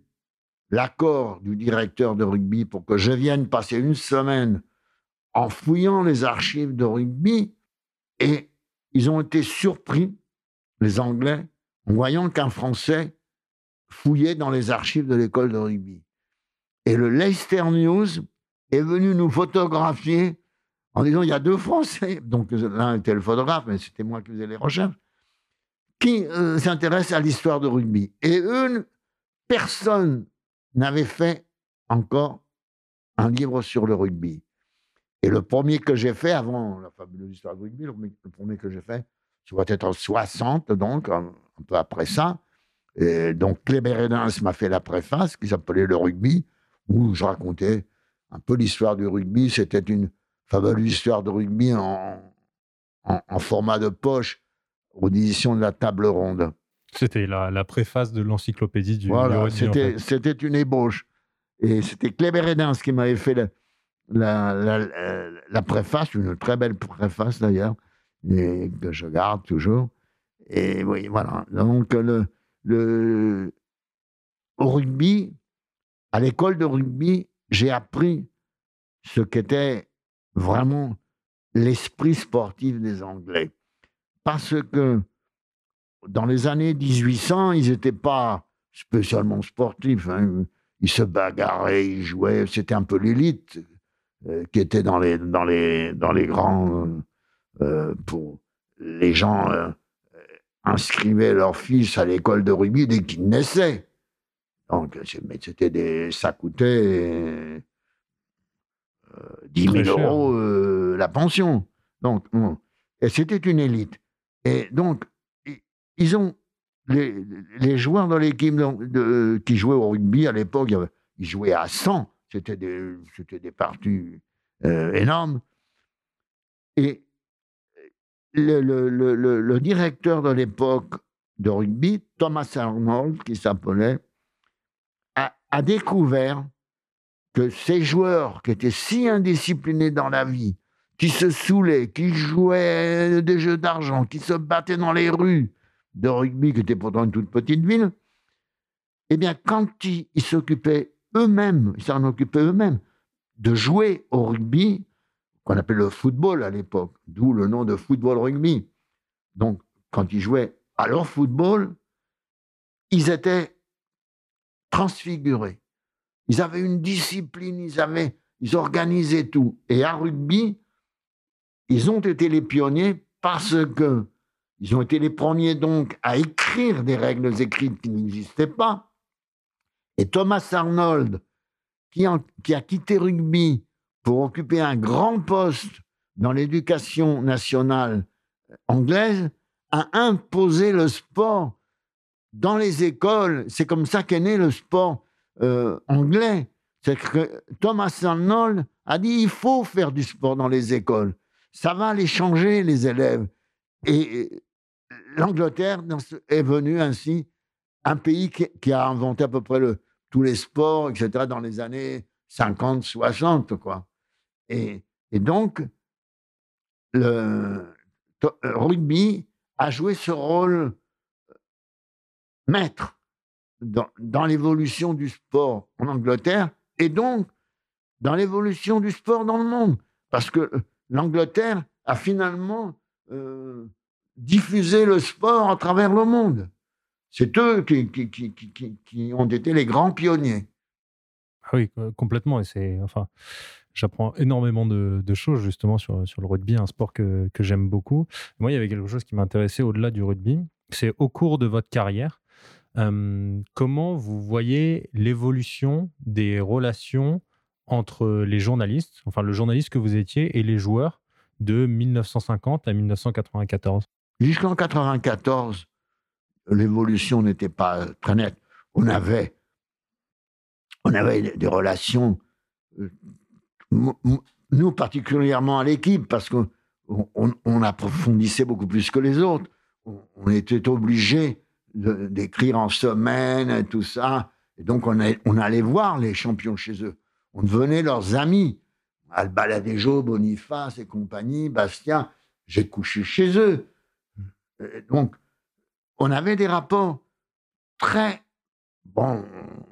l'accord du directeur de rugby pour que je vienne passer une semaine en fouillant les archives de rugby et ils ont été surpris, les Anglais, en voyant qu'un Français fouillait dans les archives de l'école de rugby. Et le Leicester News est venu nous photographier en disant il y a deux Français, donc l'un était le photographe, mais c'était moi qui faisais les recherches, qui euh, s'intéressent à l'histoire de rugby. Et une personne n'avait fait encore un livre sur le rugby. Et le premier que j'ai fait, avant la fabuleuse histoire de rugby, le, premier que j'ai fait, ça doit être en 60, donc, un, peu après ça. Et donc, Kléber m'a fait la préface qui s'appelait Le rugby, où je racontais un peu l'histoire du rugby. C'était une fabuleuse histoire de rugby en, en, format de poche aux éditions de la Table Ronde. C'était la, la, préface de l'encyclopédie du, voilà, C'était c'était une ébauche. Et c'était Kléber qui m'avait fait la, la, la, préface, une très belle préface d'ailleurs, que je garde toujours. Et oui, voilà. Donc, le, le, au rugby, à l'école de rugby, j'ai appris ce qu'était vraiment l'esprit sportif des Anglais. Parce que dans les années 1800, ils n'étaient pas spécialement sportifs. Hein. Ils se bagarraient, ils jouaient, c'était un peu l'élite. Euh, qui étaient dans les, dans les, dans les grands. Euh, pour les gens euh, inscrivaient leurs fils à l'école de rugby dès qu'ils naissaient. Donc, mais c'était des, ça coûtait 10 000 euros la pension. Donc, et c'était une élite. Et donc, ils ont les, les joueurs dans l'équipe qui jouaient au rugby à l'époque, ils jouaient à 100. C'était des, des parties euh, énormes. Et le, le, le, le directeur de l'époque de rugby, Thomas Arnold, qui s'appelait, a, découvert que ces joueurs qui étaient si indisciplinés dans la vie, qui se saoulaient, qui jouaient des jeux d'argent, qui se battaient dans les rues de rugby, qui était pourtant une toute petite ville, eh bien, quand ils s'occupaient eux-mêmes, ils s'en occupaient eux-mêmes, de jouer au rugby, qu'on appelait le football à l'époque, d'où le nom de football rugby. Donc, quand ils jouaient à leur football, ils étaient transfigurés. Ils avaient une discipline, ils, avaient, ils organisaient tout. Et à rugby, ils ont été les pionniers parce que ils ont été les premiers donc à écrire des règles écrites qui n'existaient pas. Et Thomas Arnold, qui, qui a quitté rugby pour occuper un grand poste dans l'éducation nationale anglaise, a imposé le sport dans les écoles. C'est comme ça qu'est né le sport euh, anglais. Thomas Arnold a dit il faut faire du sport dans les écoles. Ça va les changer, les élèves. Et l'Angleterre est venue ainsi un pays qui, a inventé à peu près tous les sports, etc., dans les années 50, 60, quoi. Et, et donc, le rugby a joué ce rôle maître dans, l'évolution du sport en Angleterre et donc dans l'évolution du sport dans le monde. Parce que l'Angleterre a finalement euh, diffusé le sport à travers le monde. C'est eux qui, ont été les grands pionniers. Ah oui, complètement. Et c'est, enfin, j'apprends énormément de, de, choses justement sur, sur le rugby, un sport que, que j'aime beaucoup. Moi, il y avait quelque chose qui m'intéressait au-delà du rugby. C'est au cours de votre carrière, comment vous voyez l'évolution des relations entre les journalistes, enfin le journaliste que vous étiez, et les joueurs de 1950 à 1994 Jusqu'en 1994, l'évolution n'était pas très nette. On avait, on avait des relations, euh, nous particulièrement à l'équipe, parce qu'on on, approfondissait beaucoup plus que les autres. On, était obligé d'écrire en semaine, et tout ça. Et donc, on, allait voir les champions chez eux. On devenait leurs amis. Albaladejo, Boniface et compagnie, Bastien, j'ai couché chez eux. Donc, on avait des rapports très. Bon,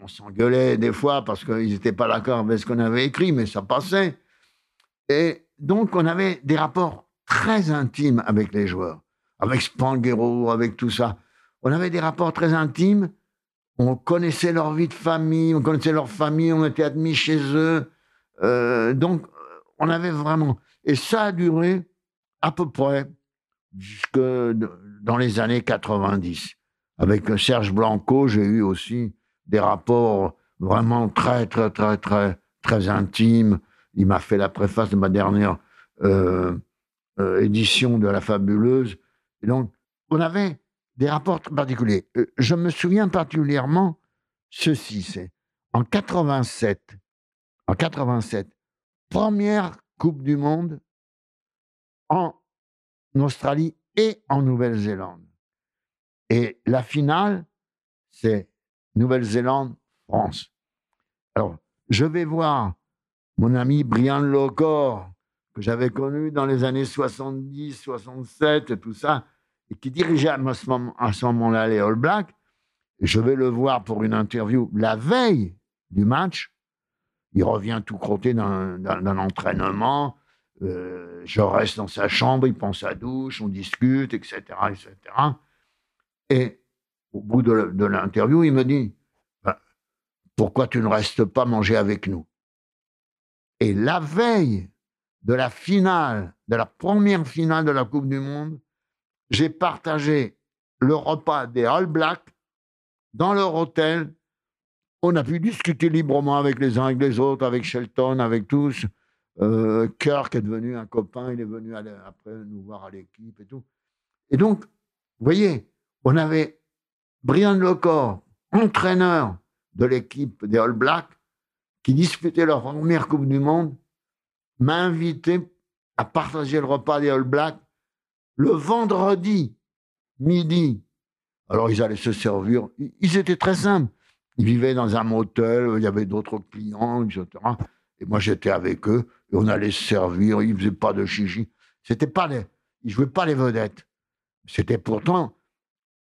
on s'engueulait des fois parce qu'ils n'étaient pas d'accord avec ce qu'on avait écrit, mais ça passait. Et donc, on avait des rapports très intimes avec les joueurs, avec Spanghero, avec tout ça on avait des rapports très intimes. On connaissait leur vie de famille, on connaissait leur famille, on était admis chez eux. Euh, donc, on avait vraiment. Et ça a duré à peu près jusque dans les années 90. Avec Serge Blanco, j'ai eu aussi des rapports vraiment très, très, très, très, très intimes. Il m'a fait la préface de ma dernière euh, euh, édition de La Fabuleuse. Et donc, on avait des rapports particuliers. Euh, je me souviens particulièrement ceci, c'est en 87, en 87, première Coupe du Monde en Australie et en Nouvelle-Zélande. Et la finale, c'est Nouvelle-Zélande-France. Alors, je vais voir mon ami Brian Locor, que j'avais connu dans les années 70, 67 et tout ça, qui dirigeait à ce moment-là les All Blacks. Je vais le voir pour une interview la veille du match. Il revient tout crotté d'un entraînement. Euh, je reste dans sa chambre, il prend sa douche, on discute, etc. etc. Et au bout de l'interview, il me dit ben, Pourquoi tu ne restes pas manger avec nous? Et la veille de la finale, de la première finale de la Coupe du Monde, j'ai partagé le repas des All Blacks dans leur hôtel. On a pu discuter librement avec les uns et les autres, avec Shelton, avec tous. Euh, Kirk est devenu un copain, il est venu après nous voir à l'équipe et tout. Et donc, vous voyez, on avait Brian Lecor, entraîneur de l'équipe des All Blacks, qui disputait leur première Coupe du Monde, m'a invité à partager le repas des All Blacks le vendredi midi. Alors ils allaient se servir. Ils étaient très simples. ils vivaient dans un motel, il y avait d'autres clients, etc. Et moi, j'étais avec eux, et on allait se servir, ils ne faisaient pas de chichi. C'était pas les, ils jouaient pas les vedettes. C'était pourtant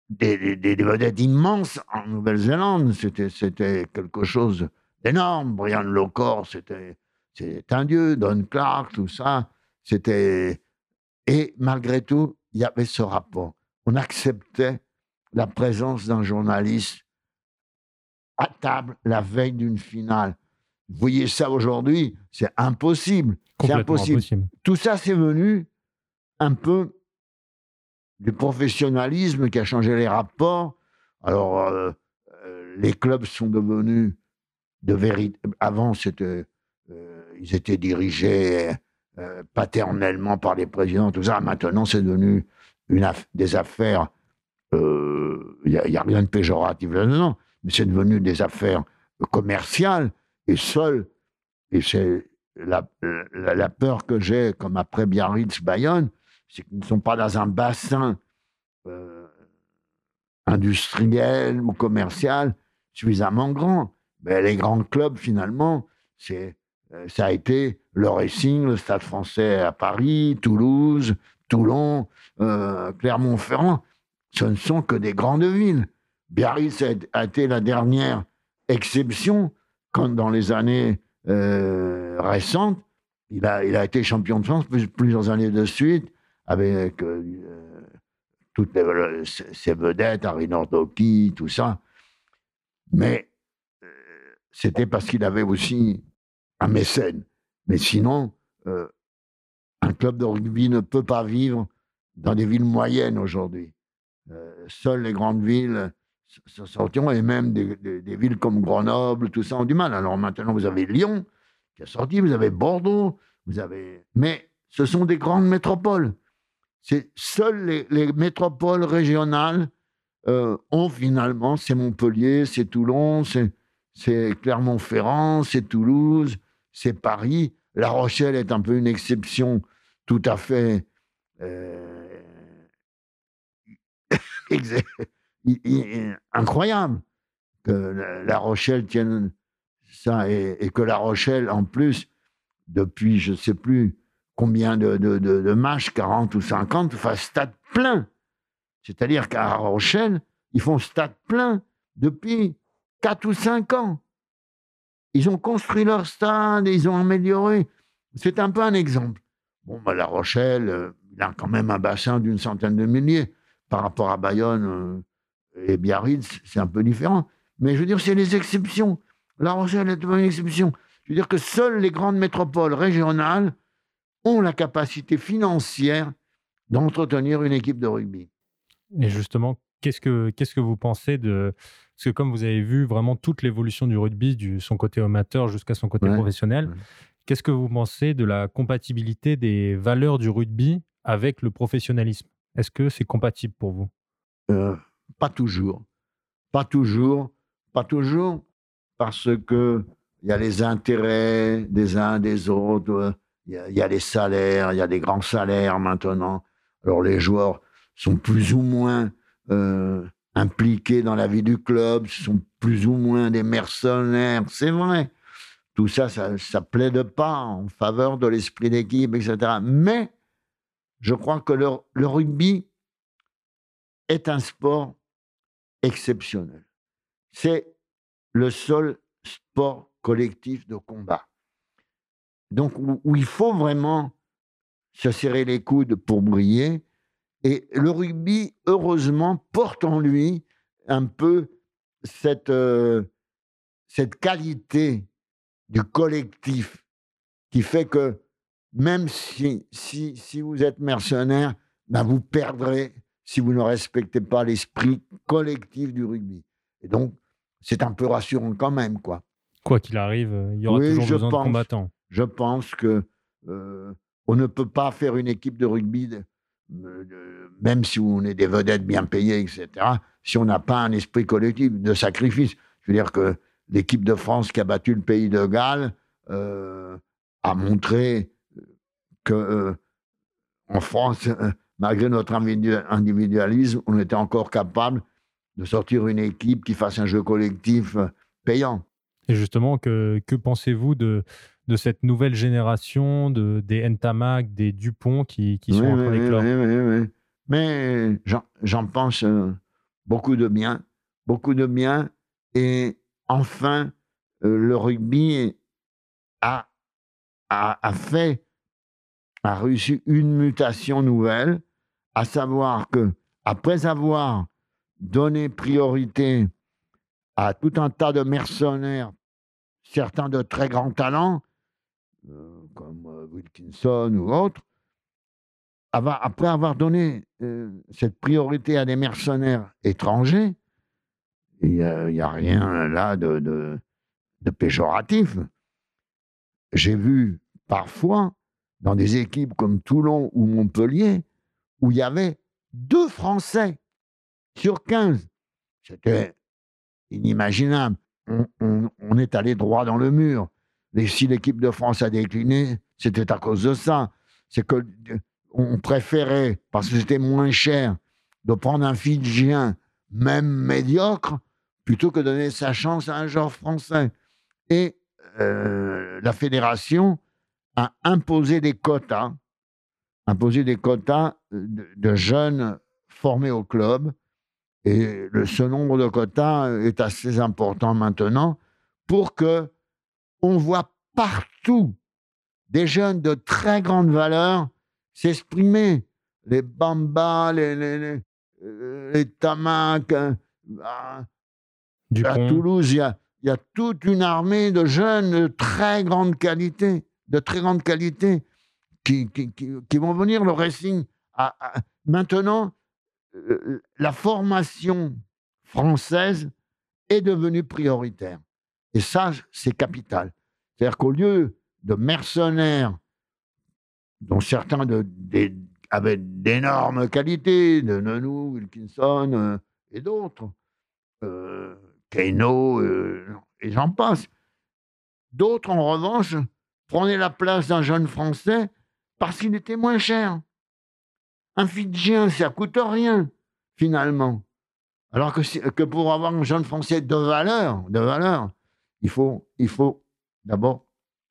des, des, vedettes immenses en Nouvelle-Zélande. C'était, quelque chose d'énorme. Brian Locor, c'était, c'était un dieu. Don Clark, tout ça. C'était. Et malgré tout, il y avait ce rapport. On acceptait la présence d'un journaliste à table la veille d'une finale. Vous voyez ça aujourd'hui, c'est impossible. C'est impossible. Tout ça, c'est venu un peu du professionnalisme qui a changé les rapports. Alors, euh, euh, les clubs sont devenus de vérité. Avant, c'était, euh, ils étaient dirigés paternellement par les présidents, tout ça. Maintenant, c'est devenu une des affaires. Il n'y a, rien de péjoratif là-dedans, mais c'est devenu des affaires commerciales et seuls. Et c'est la, la, peur que j'ai, comme après Biarritz, Bayonne, c'est qu'ils ne sont pas dans un bassin euh, industriel ou commercial suffisamment grand. Mais les grands clubs, finalement, euh, ça a été le Racing, le Stade français à Paris, Toulouse, Toulon, euh, Clermont-Ferrand. Ce ne sont que des grandes villes. Biarritz a, été la dernière exception quand, dans les années récentes, il a, été champion de France plusieurs années de suite avec euh, euh, toutes les, ces vedettes, Harry Nordoki, tout ça. Mais euh, c'était parce qu'il avait aussi un mécène. Mais sinon, un club de rugby ne peut pas vivre dans des villes moyennes aujourd'hui. seules les grandes villes se sortiront, et même des, villes comme Grenoble, tout ça ont du mal. Alors maintenant, vous avez Lyon qui a sorti, vous avez Bordeaux, vous avez. Mais ce sont des grandes métropoles. Seules les, métropoles régionales euh, ont finalement, c'est Montpellier, c'est Toulon, c'est Clermont-Ferrand, c'est Toulouse, c'est Paris. La Rochelle est un peu une exception tout à fait euh, incroyable que la Rochelle tienne ça et, que La Rochelle, en plus, depuis, je ne sais plus, combien de, de, matchs, 40 ou 50, enfin stade plein. C'est-à-dire qu'à Rochelle, ils font stade plein depuis 4 ou 5 ans. Ils ont construit leur stade, ils ont amélioré. C'est un peu un exemple. Bon, bah, La Rochelle, euh, il a quand même un bassin d'une centaine de milliers. Par rapport à Bayonne euh, et Biarritz, c'est un peu différent. Mais je veux dire, c'est les exceptions. La Rochelle est une exception. Je veux dire que seules les grandes métropoles régionales ont la capacité financière d'entretenir une équipe de rugby. Et justement, qu'est-ce que, qu'est-ce que vous pensez de... Parce que comme vous avez vu vraiment toute l'évolution du rugby, du son côté amateur jusqu'à son côté professionnel, qu'est-ce que vous pensez de la compatibilité des valeurs du rugby avec le professionnalisme? Est-ce que c'est compatible pour vous? Euh, Pas toujours. Pas toujours. Pas toujours. Parce que il y a les intérêts des uns des autres. Il y, a, les salaires, il y a des grands salaires maintenant. Alors les joueurs sont plus ou moins euh, impliqués dans la vie du club, sont plus ou moins des mercenaires, c'est vrai. Tout ça, ça ne plaide pas en faveur de l'esprit d'équipe, etc. Mais je crois que le, le rugby est un sport exceptionnel. C'est le seul sport collectif de combat. Donc, où, il faut vraiment se serrer les coudes pour briller. Et le rugby, heureusement, porte en lui un peu cette, euh, cette qualité du collectif qui fait que même si, si, si vous êtes mercenaire, ben vous perdrez si vous ne respectez pas l'esprit collectif du rugby. Et donc, c'est un peu rassurant quand même, quoi. Quoi qu'il arrive, il y aura toujours besoin de combattants je pense que euh, on ne peut pas faire une équipe de rugby, même si on est des vedettes bien payées, etc., si on n'a pas un esprit collectif de sacrifice. Je veux dire que l'équipe de France qui a battu le pays de Galles euh, a montré que euh, en France, malgré notre individualisme, on était encore capable de sortir une équipe qui fasse un jeu collectif payant. Et justement, que pensez-vous de, de cette nouvelle génération de, des Ntamak, des Dupont qui, qui sont en train d'éclore oui, oui, Mais j'en pense euh, beaucoup de bien, beaucoup de bien. Et enfin, euh, le rugby a, a, a, fait, a reçu une mutation nouvelle, à savoir que après avoir donné priorité à tout un tas de mercenaires, certains de très grands talents, comme euh, Wilkinson ou autres, après avoir donné euh, cette priorité à des mercenaires étrangers, il n'y a, rien là de, de péjoratif. J'ai vu parfois dans des équipes comme Toulon ou Montpellier où il y avait deux Français sur 15. C'était inimaginable. On, est allé droit dans le mur. Et si l'équipe de France a décliné, c'était à cause de ça. C'est que on préférait, parce que c'était moins cher, de prendre un Fidjien, même médiocre, plutôt que de donner sa chance à un joueur français. Et euh, la fédération a imposé des quotas, imposé des quotas de jeunes formés au club et ce nombre de quotas est assez important maintenant pour que on voit partout des jeunes de très grande valeur s'exprimer. Les Bamba, les, les, les, les Tamac. À, Toulouse, il y, a, il y, a, toute une armée de jeunes de très grande qualité, de très grande qualité, qui, qui, qui, qui vont venir le racing. À, maintenant, euh, la formation française est devenue prioritaire. Et ça, c'est capital. C'est-à-dire qu'au lieu de mercenaires, dont certains avaient d'énormes qualités, de Nenou, Wilkinson euh, et d'autres, euh, Keno, et j'en passe, d'autres, en revanche, prenaient la place d'un jeune Français parce qu'il était moins cher. Un Fidjien, ça coûte rien, finalement. Alors que, que pour avoir un jeune Français de valeur, de valeur il faut, il faut d'abord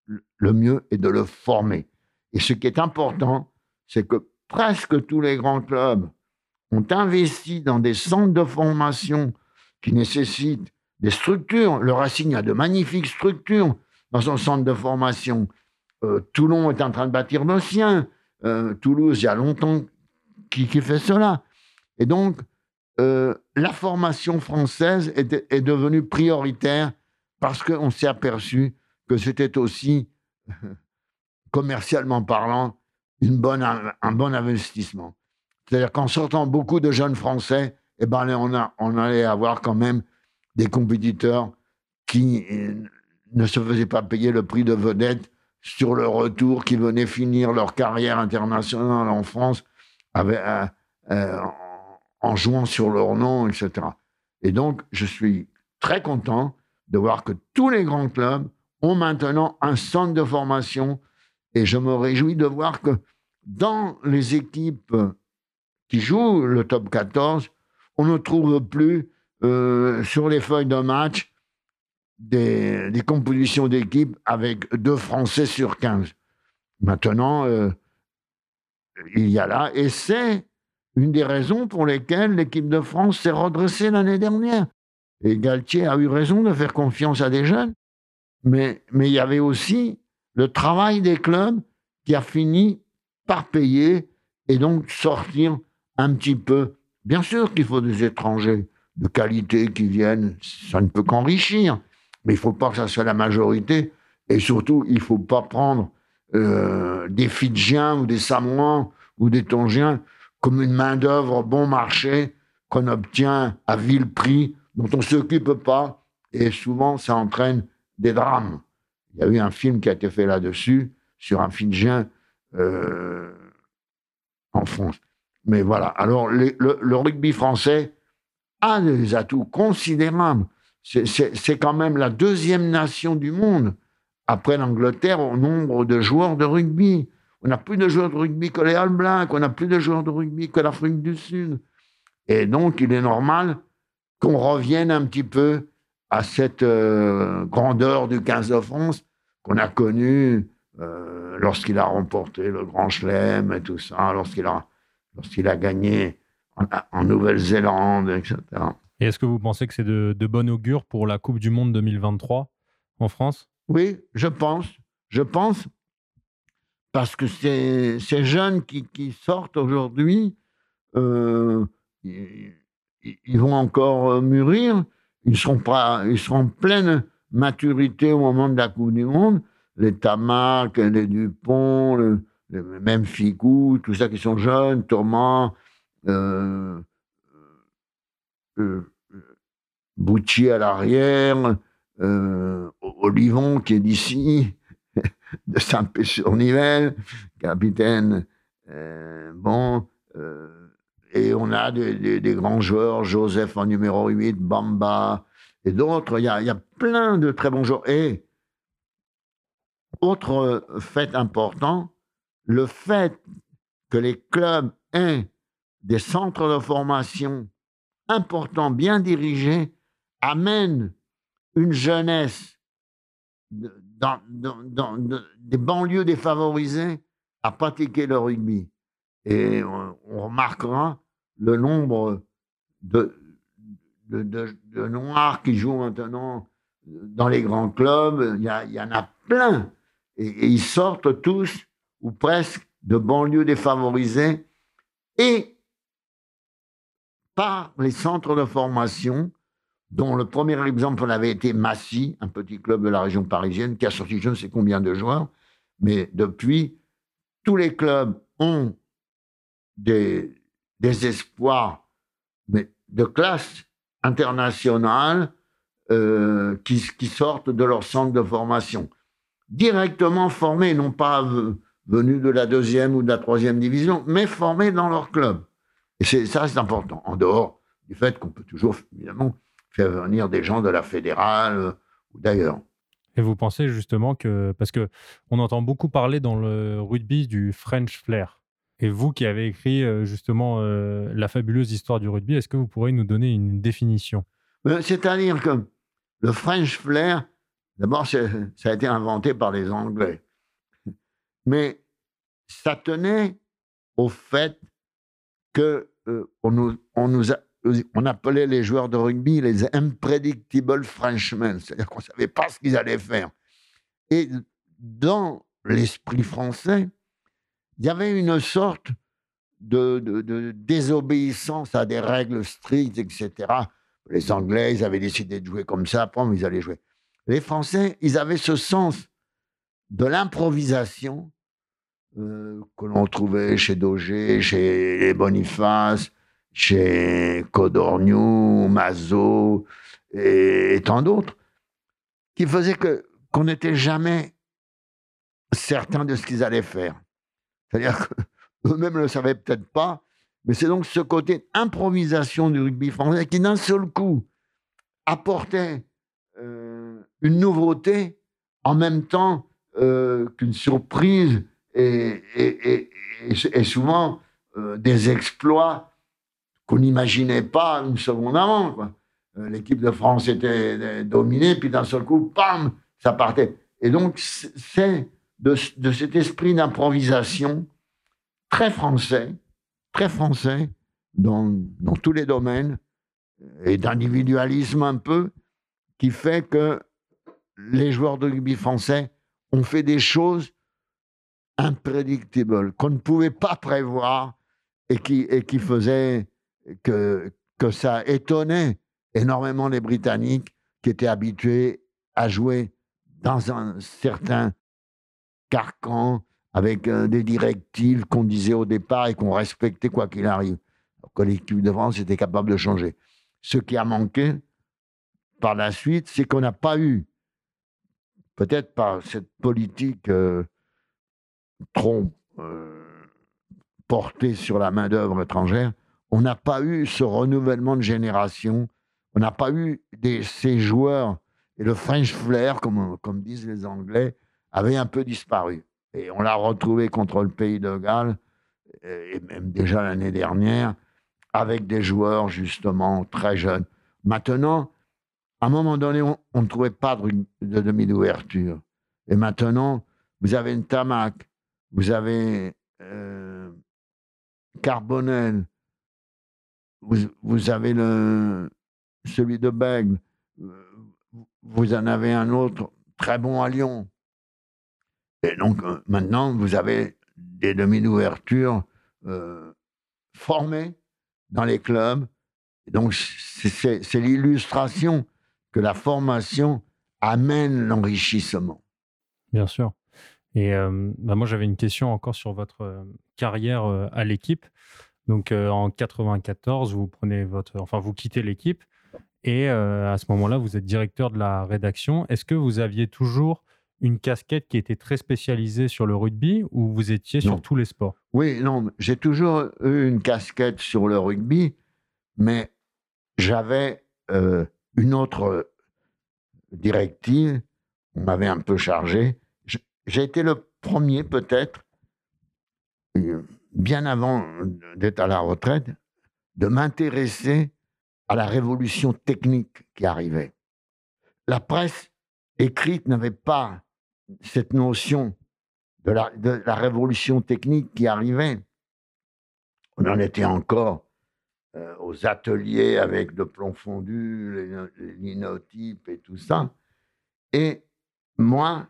le mieux est de le former. Et ce qui est important, c'est que presque tous les grands clubs ont investi dans des centres de formation qui nécessitent des structures. Le Racing a de magnifiques structures dans son centre de formation. Euh, Toulon est en train de bâtir le sien. Euh, Toulouse, il y a longtemps qui, fait cela. Et donc, euh, la formation française est, devenue prioritaire parce qu'on s'est aperçu que c'était aussi, commercialement parlant, une bonne, un, bon investissement. C'est-à-dire qu'en sortant beaucoup de jeunes Français, eh ben, on, allait avoir quand même des compétiteurs qui euh, ne se faisaient pas payer le prix de vedette sur le retour, qui venaient finir leur carrière internationale en France euh, euh, en jouant sur leur nom, etc. Et donc, je suis très content de voir que tous les grands clubs ont maintenant un centre de formation et je me réjouis de voir que dans les équipes qui jouent le top 14, on ne trouve plus euh, sur les feuilles de match des, des compositions d'équipes avec deux Français sur 15. Maintenant, il y a là, et c'est une des raisons pour lesquelles l'équipe de France s'est redressée l'année dernière. Et Galtier a eu raison de faire confiance à des jeunes, mais, mais il y avait aussi le travail des clubs qui a fini par payer et donc sortir un petit peu. Bien sûr qu'il faut des étrangers de qualité qui viennent, ça ne peut qu'enrichir, mais il ne faut pas que ça soit la majorité, et surtout, il ne faut pas prendre euh, des Fidjiens ou des Samoans ou des Tongiens comme une main-d'œuvre bon marché qu'on obtient à vil prix, dont on ne s'occupe pas, et souvent ça entraîne des drames. Il y a eu un film qui a été fait là-dessus, sur un Fidjien euh, en France. Mais voilà, alors le, le, rugby français a des atouts considérables. C'est quand même la deuxième nation du monde après l'Angleterre au nombre de joueurs de rugby. On n'a plus de joueurs de rugby que les All Blacks, on n'a plus de joueurs de rugby que l'Afrique du Sud. Et donc, il est normal qu'on revienne un petit peu à cette euh, grandeur du 15 de France qu'on a connue euh, lorsqu'il a remporté le Grand Chelem et tout ça, lorsqu'il a, lorsqu'il a gagné en, Nouvelle-Zélande, etc. Et est-ce que vous pensez que c'est de, de bon augure pour la Coupe du Monde 2023 en France? Oui, je pense. Je pense parce que ces, ces jeunes qui, qui sortent aujourd'hui, euh, ils, ils, vont encore mûrir. Ils seront, pas, ils seront en pleine maturité au moment de la Coupe du Monde. Les Tamac, les Dupont, le, même Ficou, tout ça qui sont jeunes, Thomas, euh, euh, à l'arrière, euh, Olivon qui est d'ici, de Saint-Pé-sur-Nivelle, capitaine. Euh, bon, euh, et on a des, grands joueurs, Joseph en numéro 8, Bamba et d'autres. Il y a, plein de très bons joueurs. Et autre fait important, le fait que les clubs aient des centres de formation importants, bien dirigés, amène une jeunesse dans, des banlieues défavorisées à pratiquer le rugby. Et on, remarquera le nombre de, Noirs qui jouent maintenant dans les grands clubs. Il y, y en a plein. Et, ils sortent tous, ou presque, de banlieues défavorisées. Et par les centres de formation, dont le premier exemple avait été Massy, un petit club de la région parisienne, qui a sorti je ne sais combien de joueurs. Mais depuis, tous les clubs ont des, des espoirs mais de classe internationale euh, qui, sortent de leur centre de formation. Directement formés, non pas venus de la deuxième ou de la troisième division, mais formés dans leur club. Et ça, c'est important, en dehors du fait qu'on peut toujours, évidemment, faire venir des gens de la fédérale euh, ou d'ailleurs. Et vous pensez justement que, parce que on entend beaucoup parler dans le rugby du French flair. Et vous qui avez écrit euh, justement euh, la fabuleuse histoire du rugby, est-ce que vous pourriez nous donner une définition? C'est-à-dire que le French flair, d'abord, ça a été inventé par les Anglais. Mais ça tenait au fait que nous, on nous on appelait les joueurs de rugby les unpredictable Frenchmen, c'est-à-dire qu'on ne savait pas ce qu'ils allaient faire. Et dans l'esprit français, il y avait une sorte de, désobéissance à des règles strictes, etc. Les Anglais, ils avaient décidé de jouer comme ça, après, ils allaient jouer. Les Français, ils avaient ce sens de l'improvisation euh, que l'on trouvait chez Daugé, chez les Boniface, chez Codorniou, Mazot et, tant d'autres, qui faisaient que qu'on n'était jamais certain de ce qu'ils allaient faire. C'est-à-dire qu'eux-mêmes ne le savaient peut-être pas, mais c'est donc ce côté improvisation du rugby français qui d'un seul coup apportait euh, une nouveauté en même temps euh, qu'une surprise et, souvent euh, des exploits qu'on n'imaginait pas une seconde avant. L'équipe de France était dominée, puis d'un seul coup, pam, ça partait. Et donc, c'est de, cet esprit d'improvisation très français, très français dans, tous les domaines, et d'individualisme un peu, qui fait que les joueurs de rugby français ont fait des choses imprédictibles, qu'on ne pouvait pas prévoir et qui, et qui faisaient que, que ça étonnait énormément les Britanniques qui étaient habitués à jouer dans un certain carcan avec des directives qu'on disait au départ et qu'on respectait quoi qu'il arrive. que l'équipe de France était capable de changer. Ce qui a manqué par la suite, c'est qu'on n'a pas eu, peut-être par cette politique euh, trop euh, portée sur la main-d'œuvre étrangère, on n'a pas eu ce renouvellement de génération, on n'a pas eu des, ces joueurs, et le French flair, comme disent les Anglais, avait un peu disparu. Et on l'a retrouvé contre le pays de Galles, et même déjà l'année dernière, avec des joueurs justement très jeunes. Maintenant, à un moment donné, on ne trouvait pas de, demi d'ouverture. Et maintenant, vous avez une Tamac, vous avez euh, Carbonel, vous, avez celui de Bègle, euh, vous en avez un autre très bon à Lyon. Et donc, euh, maintenant, vous avez des demi d'ouverture euh, formés dans les clubs. Donc, c'est- l'illustration que la formation amène l'enrichissement. Bien sûr. Et euh, bah, moi, j'avais une question encore sur votre euh, carrière à l'équipe. Donc, en 94, vous prenez votre, enfin, vous quittez l'équipe et à ce moment-là, vous êtes directeur de la rédaction. Est-ce que vous aviez toujours une casquette qui était très spécialisée sur le rugby ou vous étiez sur tous les sports? Oui, non, j'ai toujours eu une casquette sur le rugby, mais j'avais euh, une autre directive. On m'avait un peu chargé. J'ai été le premier, peut-être, euh, bien avant d'être à la retraite, de m'intéresser à la révolution technique qui arrivait. La presse écrite n'avait pas cette notion de la, révolution technique qui arrivait. On en était encore euh, aux ateliers avec le plomb fondu, les, linotypes et tout ça. Et moi,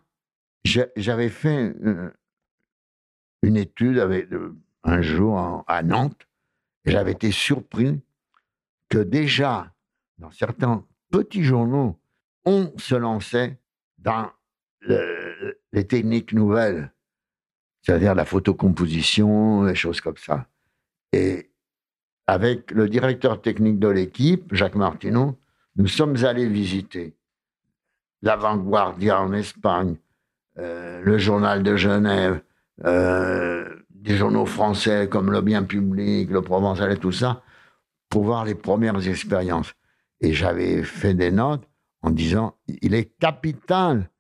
j'avais fait euh, une étude euh, un jour à Nantes, j'avais été surpris que déjà, dans certains petits journaux, on se lançait dans le- les techniques nouvelles, c'est-à-dire la photocomposition, des choses comme ça. Et avec le directeur technique de l'équipe, Jacques Martineau, nous sommes allés visiter l'Avant-Guardia en Espagne, euh, le Journal de Genève, euh, des journaux français comme Le Bien Public, Le Provençal et tout ça, pour voir les premières expériences. Et j'avais fait des notes en disant, il est capital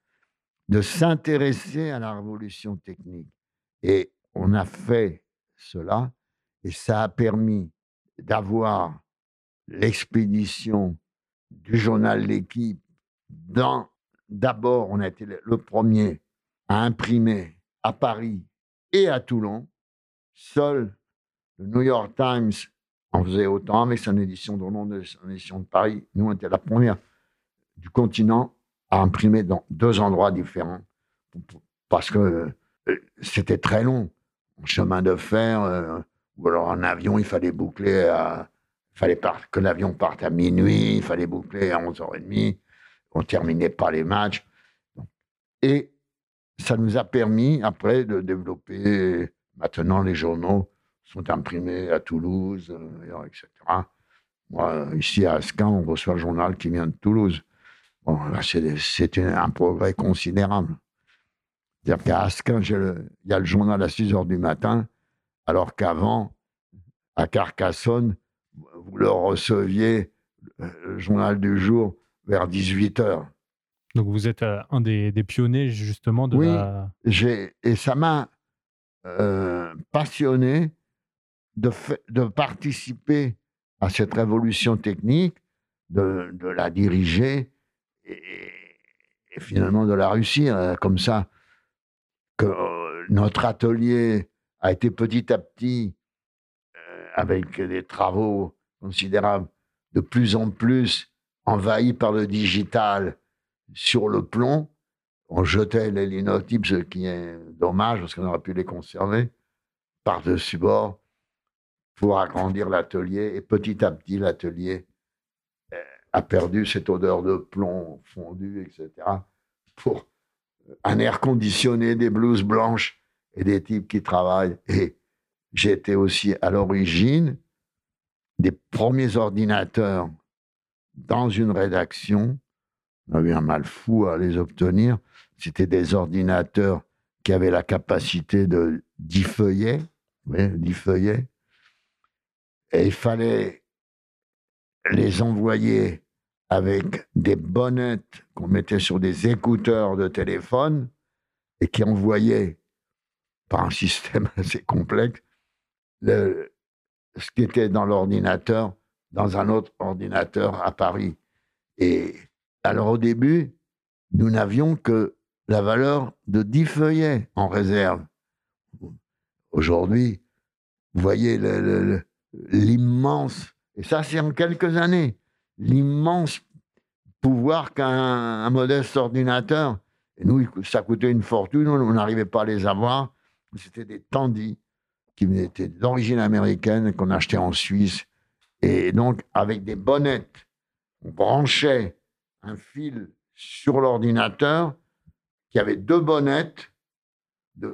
de s'intéresser à la révolution technique. Et on a fait cela, et ça a permis d'avoir l'expédition du journal L'équipe. D'abord, on a été le premier à imprimer à Paris et à Toulon. Seul le New York Times en faisait autant avec son édition de Londres son édition de Paris. Nous, on était la première du continent à imprimer dans deux endroits différents parce que euh, c'était très long. En chemin de fer, euh, ou alors en avion, il fallait boucler à. Il fallait que l'avion parte à minuit, il fallait boucler à 11h30. On terminait pas les matchs. Et ça nous a permis, après, de développer. Maintenant, les journaux sont imprimés à Toulouse, euh, etc. Ici à Asquin, on reçoit le journal qui vient de Toulouse. Bon, là, c'est un progrès considérable. C'est-à-dire qu'à Asquin, il y a le journal à 6 heures du matin, alors qu'avant, à Carcassonne, vous le receviez, euh, le journal du jour, vers 18 heures. Donc, vous êtes euh, un des, des pionniers justement de Oui. la. Et ça m'a euh, passionné de, de participer à cette révolution technique, de, de la diriger et, finalement de la réussir. euh, Comme ça, que euh, notre atelier a été petit à petit, euh, avec des travaux considérables, de plus en plus envahi par le digital sur le plomb. On jetait les linotypes, ce qui est dommage parce qu'on aurait pu les conserver par-dessus bord pour agrandir l'atelier. Et petit à petit, l'atelier a perdu cette odeur de plomb fondu, etc. pour un air conditionné, des blouses blanches et des types qui travaillent. Et j'étais aussi à l'origine des premiers ordinateurs dans une rédaction. On avait un mal fou à les obtenir. C'était des ordinateurs qui avaient la capacité de 10 feuillets. Voyez, 10 feuillets. Et il fallait les envoyer avec des bonnettes qu'on mettait sur des écouteurs de téléphone et qui envoyaient, par un système assez complexe, le- ce qui était dans l'ordinateur dans un autre ordinateur à Paris. Et alors au début, nous n'avions que la valeur de 10 feuillets en réserve. Aujourd'hui, vous voyez l'immense, et ça c'est en quelques années, l'immense pouvoir qu'un modeste ordinateur. Nous, ça coûtait une fortune, on n'arrivait pas à les avoir. C'était des Tandy qui étaient d'origine américaine, qu'on achetait en Suisse. Et donc, avec des bonnettes, on branchait un fil sur l'ordinateur qui avait deux bonnettes,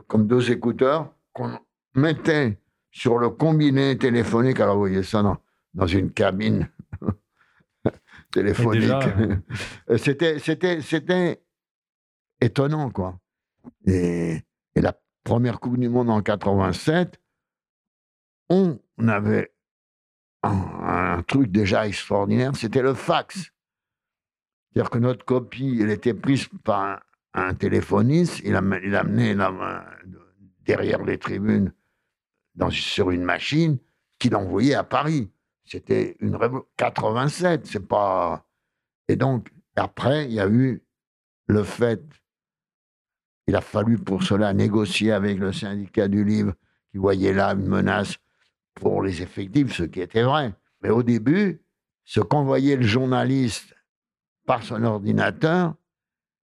comme deux écouteurs, qu'on mettait sur le combiné téléphonique. Alors, vous voyez ça dans, dans une cabine téléphonique. Euh, c'était, c'était, c'était étonnant, quoi. Et, et, la première Coupe du Monde en 87, on avait un, truc déjà extraordinaire, c'était le fax. C'est-à-dire que notre copie, elle était prise par un, téléphoniste, il, a, il amenait derrière les tribunes dans, sur une machine qu'il envoyait à Paris. C'était une 87, c'est pas. Et donc, après, il y a eu le fait. Il a fallu pour cela négocier avec le syndicat du livre qui voyait là une menace pour les effectifs, ce qui était vrai. Mais au début, ce qu'envoyait le journaliste par son ordinateur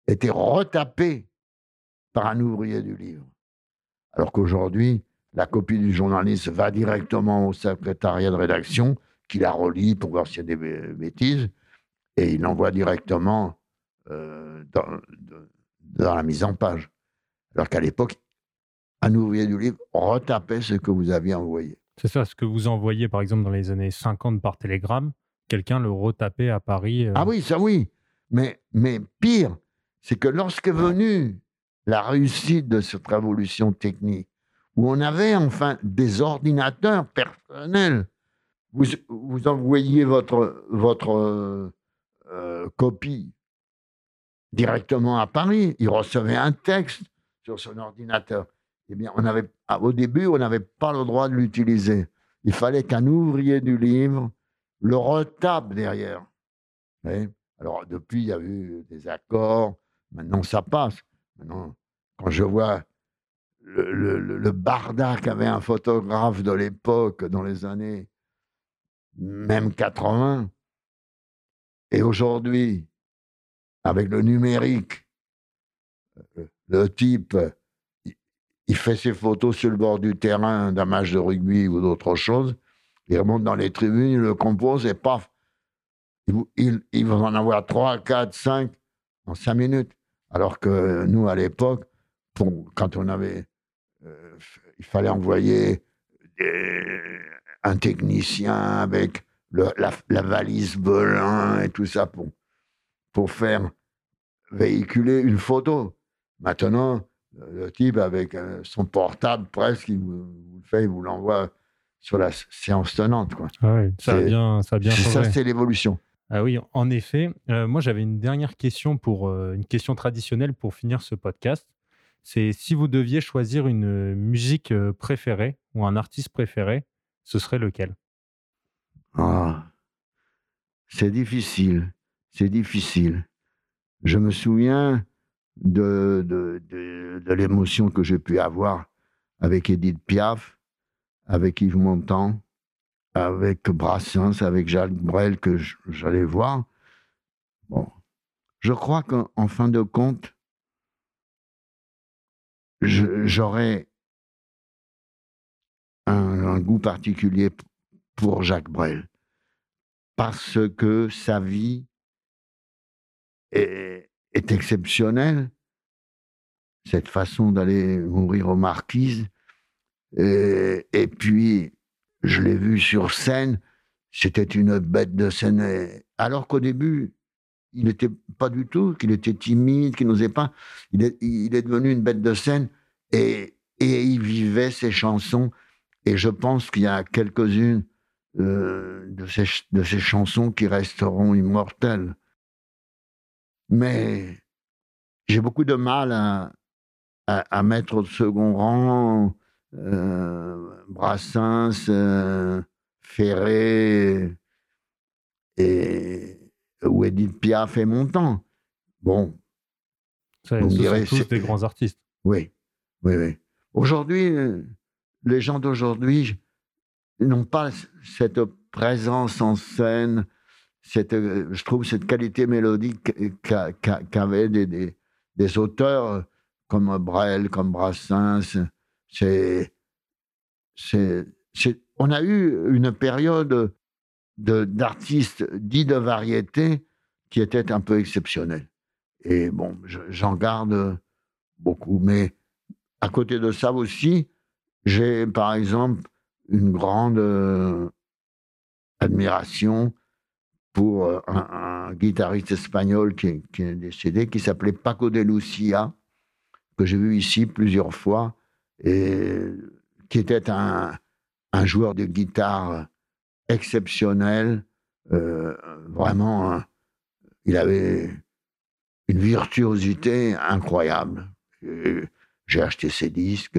était retapé par un ouvrier du livre. Alors qu'aujourd'hui, la copie du journaliste va directement au secrétariat de rédaction, qui la relit pour voir s'il y a des bêtises, et il l'envoie directement euh, dans, dans, la mise en page. Alors qu'à l'époque, un ouvrier du livre retapait ce que vous aviez envoyé. C'est ça, ce que vous envoyez par exemple dans les années 50 par télégramme, quelqu'un le retapait à Paris. Euh ah oui, ça oui. Mais, mais pire, c'est que lorsque venue la réussite de cette révolution technique, où on avait enfin des ordinateurs personnels, vous, vous envoyiez votre, votre euh, euh, copie directement à Paris, il recevait un texte sur son ordinateur eh bien, on avait, ah, au début, on n'avait pas le droit de l'utiliser. Il fallait qu'un ouvrier du livre le retape derrière. Alors, depuis, il y a eu des accords. Maintenant, ça passe. Maintenant, quand je vois le, le, le barda qu'avait un photographe de l'époque, dans les années même 80, et aujourd'hui, avec le numérique, euh, le type il fait ses photos sur le bord du terrain d'un match de rugby ou d'autre chose. Il remonte dans les tribunes, il le compose et paf, il, il, va en avoir 3, 4, 5 en 5 minutes. Alors que nous, à l'époque, quand on avait. Euh, il fallait envoyer un technicien avec la, la, valise Belin et tout ça pour, pour faire véhiculer une photo. Maintenant, le type avec euh, son portable presque, il vous, le fait, il vous l'envoie sur la séance tenante. Quoi. Ah ça a bien, ça bien Ça, c'est l'évolution. Ah oui, en effet. Euh, moi, j'avais une dernière question pour euh, une question traditionnelle pour finir ce podcast. C'est si vous deviez choisir une musique préférée ou un artiste préféré, ce serait lequel? Ah, c'est difficile. C'est difficile. Je me souviens de, de, de, l'émotion que j'ai pu avoir avec Edith Piaf, avec Yves Montand, avec Brassens, avec Jacques Brel que j'allais voir. Bon, je crois qu'en fin de compte, j'aurais un, un, goût particulier pour Jacques Brel parce que sa vie est, est exceptionnel, cette façon d'aller mourir aux marquises. Et, et puis, je l'ai vu sur scène, c'était une bête de scène. Alors qu'au début, il n'était pas du tout, qu'il était timide, qu'il n'osait pas. Il est, devenu une bête de scène et, il vivait ses chansons. Et je pense qu'il y a quelques-unes euh, de, ces, chansons qui resteront immortelles. Mais j'ai beaucoup de mal à, à, mettre au second rang euh, Brassens, euh, Ferré. et où Edith Piaf et Montand. Bon. Ça, Vous ce me direz, sont tous des grands artistes. Oui, oui, oui. Aujourd'hui, euh, les gens d'aujourd'hui n'ont pas cette présence en scène, cette, euh, je trouve cette qualité mélodique qu'a- qu'a- qu'avaient des, des, des auteurs euh, comme Brel, comme Brassens. C'est, on a eu une période de, d'artistes dits de variété qui était un peu exceptionnelle. Et bon, je- j'en garde beaucoup. Mais à côté de ça aussi, j'ai par exemple une grande euh, admiration pour euh, un, guitariste espagnol qui, qui est décédé, qui s'appelait Paco de Lucia, que j'ai vu ici plusieurs fois, et qui était un, un joueur de guitare exceptionnel, euh, vraiment, hein, il avait une virtuosité incroyable. Et J'ai acheté ses disques,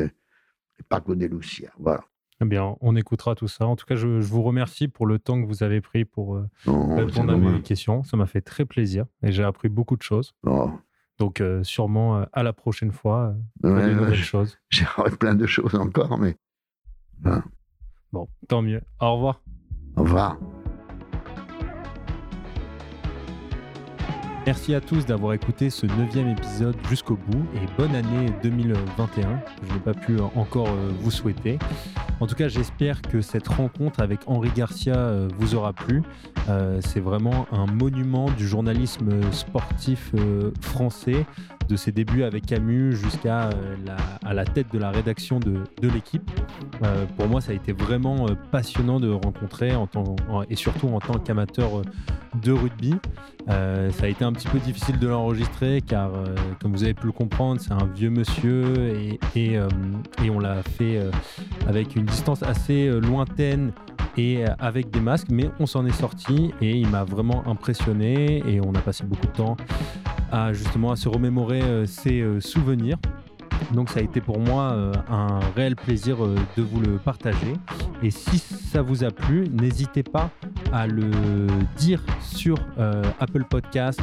Paco de Lucia, voilà. Eh bien, on écoutera tout ça. En tout cas, je, je vous remercie pour le temps que vous avez pris pour euh, Non, répondre à mes questions. Ça m'a fait très plaisir et j'ai appris beaucoup de choses. Non. Donc, euh, sûrement euh, à la prochaine fois euh, pour Ouais, de nouvelles j'ai- choses. J'aurais plein de choses encore, mais Bon, tant mieux. Au revoir. Revoir. Merci à tous d'avoir écouté ce neuvième épisode jusqu'au bout et bonne année 2021. Je n'ai pas pu encore euh, vous souhaiter. En tout cas, j'espère que cette rencontre avec Henri Garcia euh, vous aura plu. Euh, C'est vraiment un monument du journalisme sportif euh, français, de ses débuts avec Camus jusqu'à la, la tête de la rédaction de, de l'équipe. Pour moi, ça a été vraiment passionnant de rencontrer et surtout en tant qu'amateur de rugby. Ça a été un petit peu difficile de l'enregistrer car, comme vous avez pu le comprendre, c'est un vieux monsieur et, et, et on l'a fait avec une distance assez euh, lointaine et euh, avec des masques, mais on s'en est sorti et il m'a vraiment impressionné et on a passé beaucoup de temps à justement à se remémorer euh, euh, souvenirs. Donc ça a été pour moi un réel plaisir de vous le partager. Et si ça vous a plu, n'hésitez pas à le dire sur Apple Podcast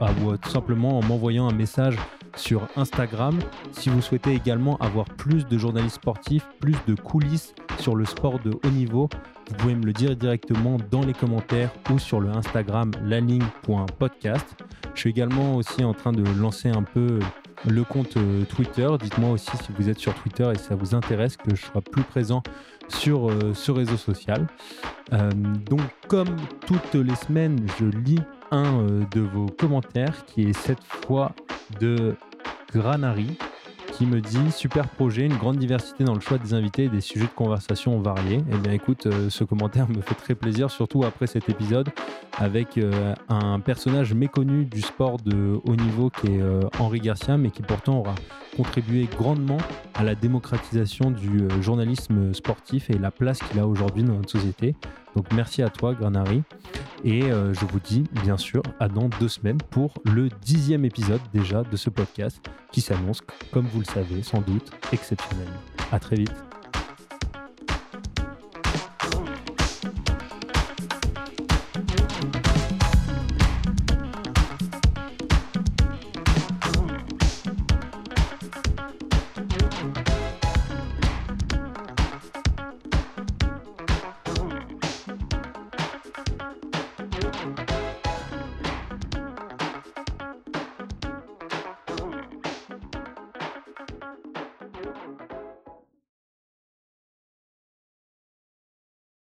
ou tout simplement en m'envoyant un message sur Instagram. Si vous souhaitez également avoir plus de journalistes sportifs, plus de coulisses sur le sport de haut niveau, vous pouvez me le dire directement dans les commentaires ou sur le Instagram laligne.podcast. Je suis également aussi en train de lancer un peu le compte euh, Twitter. Dites-moi aussi si vous êtes sur Twitter et si ça vous intéresse que je sois plus présent sur euh, ce réseau social. Euh, donc, comme toutes les semaines, je lis un de vos commentaires qui est cette fois de Granary qui me dit super projet, une grande diversité dans le choix des invités et des sujets de conversation variés. Eh bien écoute, euh, ce commentaire me fait très plaisir, surtout après cet épisode avec euh, un personnage méconnu du sport de haut niveau qui est euh, Henri Garcia, mais qui pourtant aura contribué grandement à la démocratisation du journalisme sportif et la place qu'il a aujourd'hui dans notre société. Donc merci à toi, Granary. Et euh, je vous dis bien sûr à dans deux semaines pour le dixième épisode déjà de ce podcast qui s'annonce, comme vous le savez sans doute, exceptionnel. À très vite.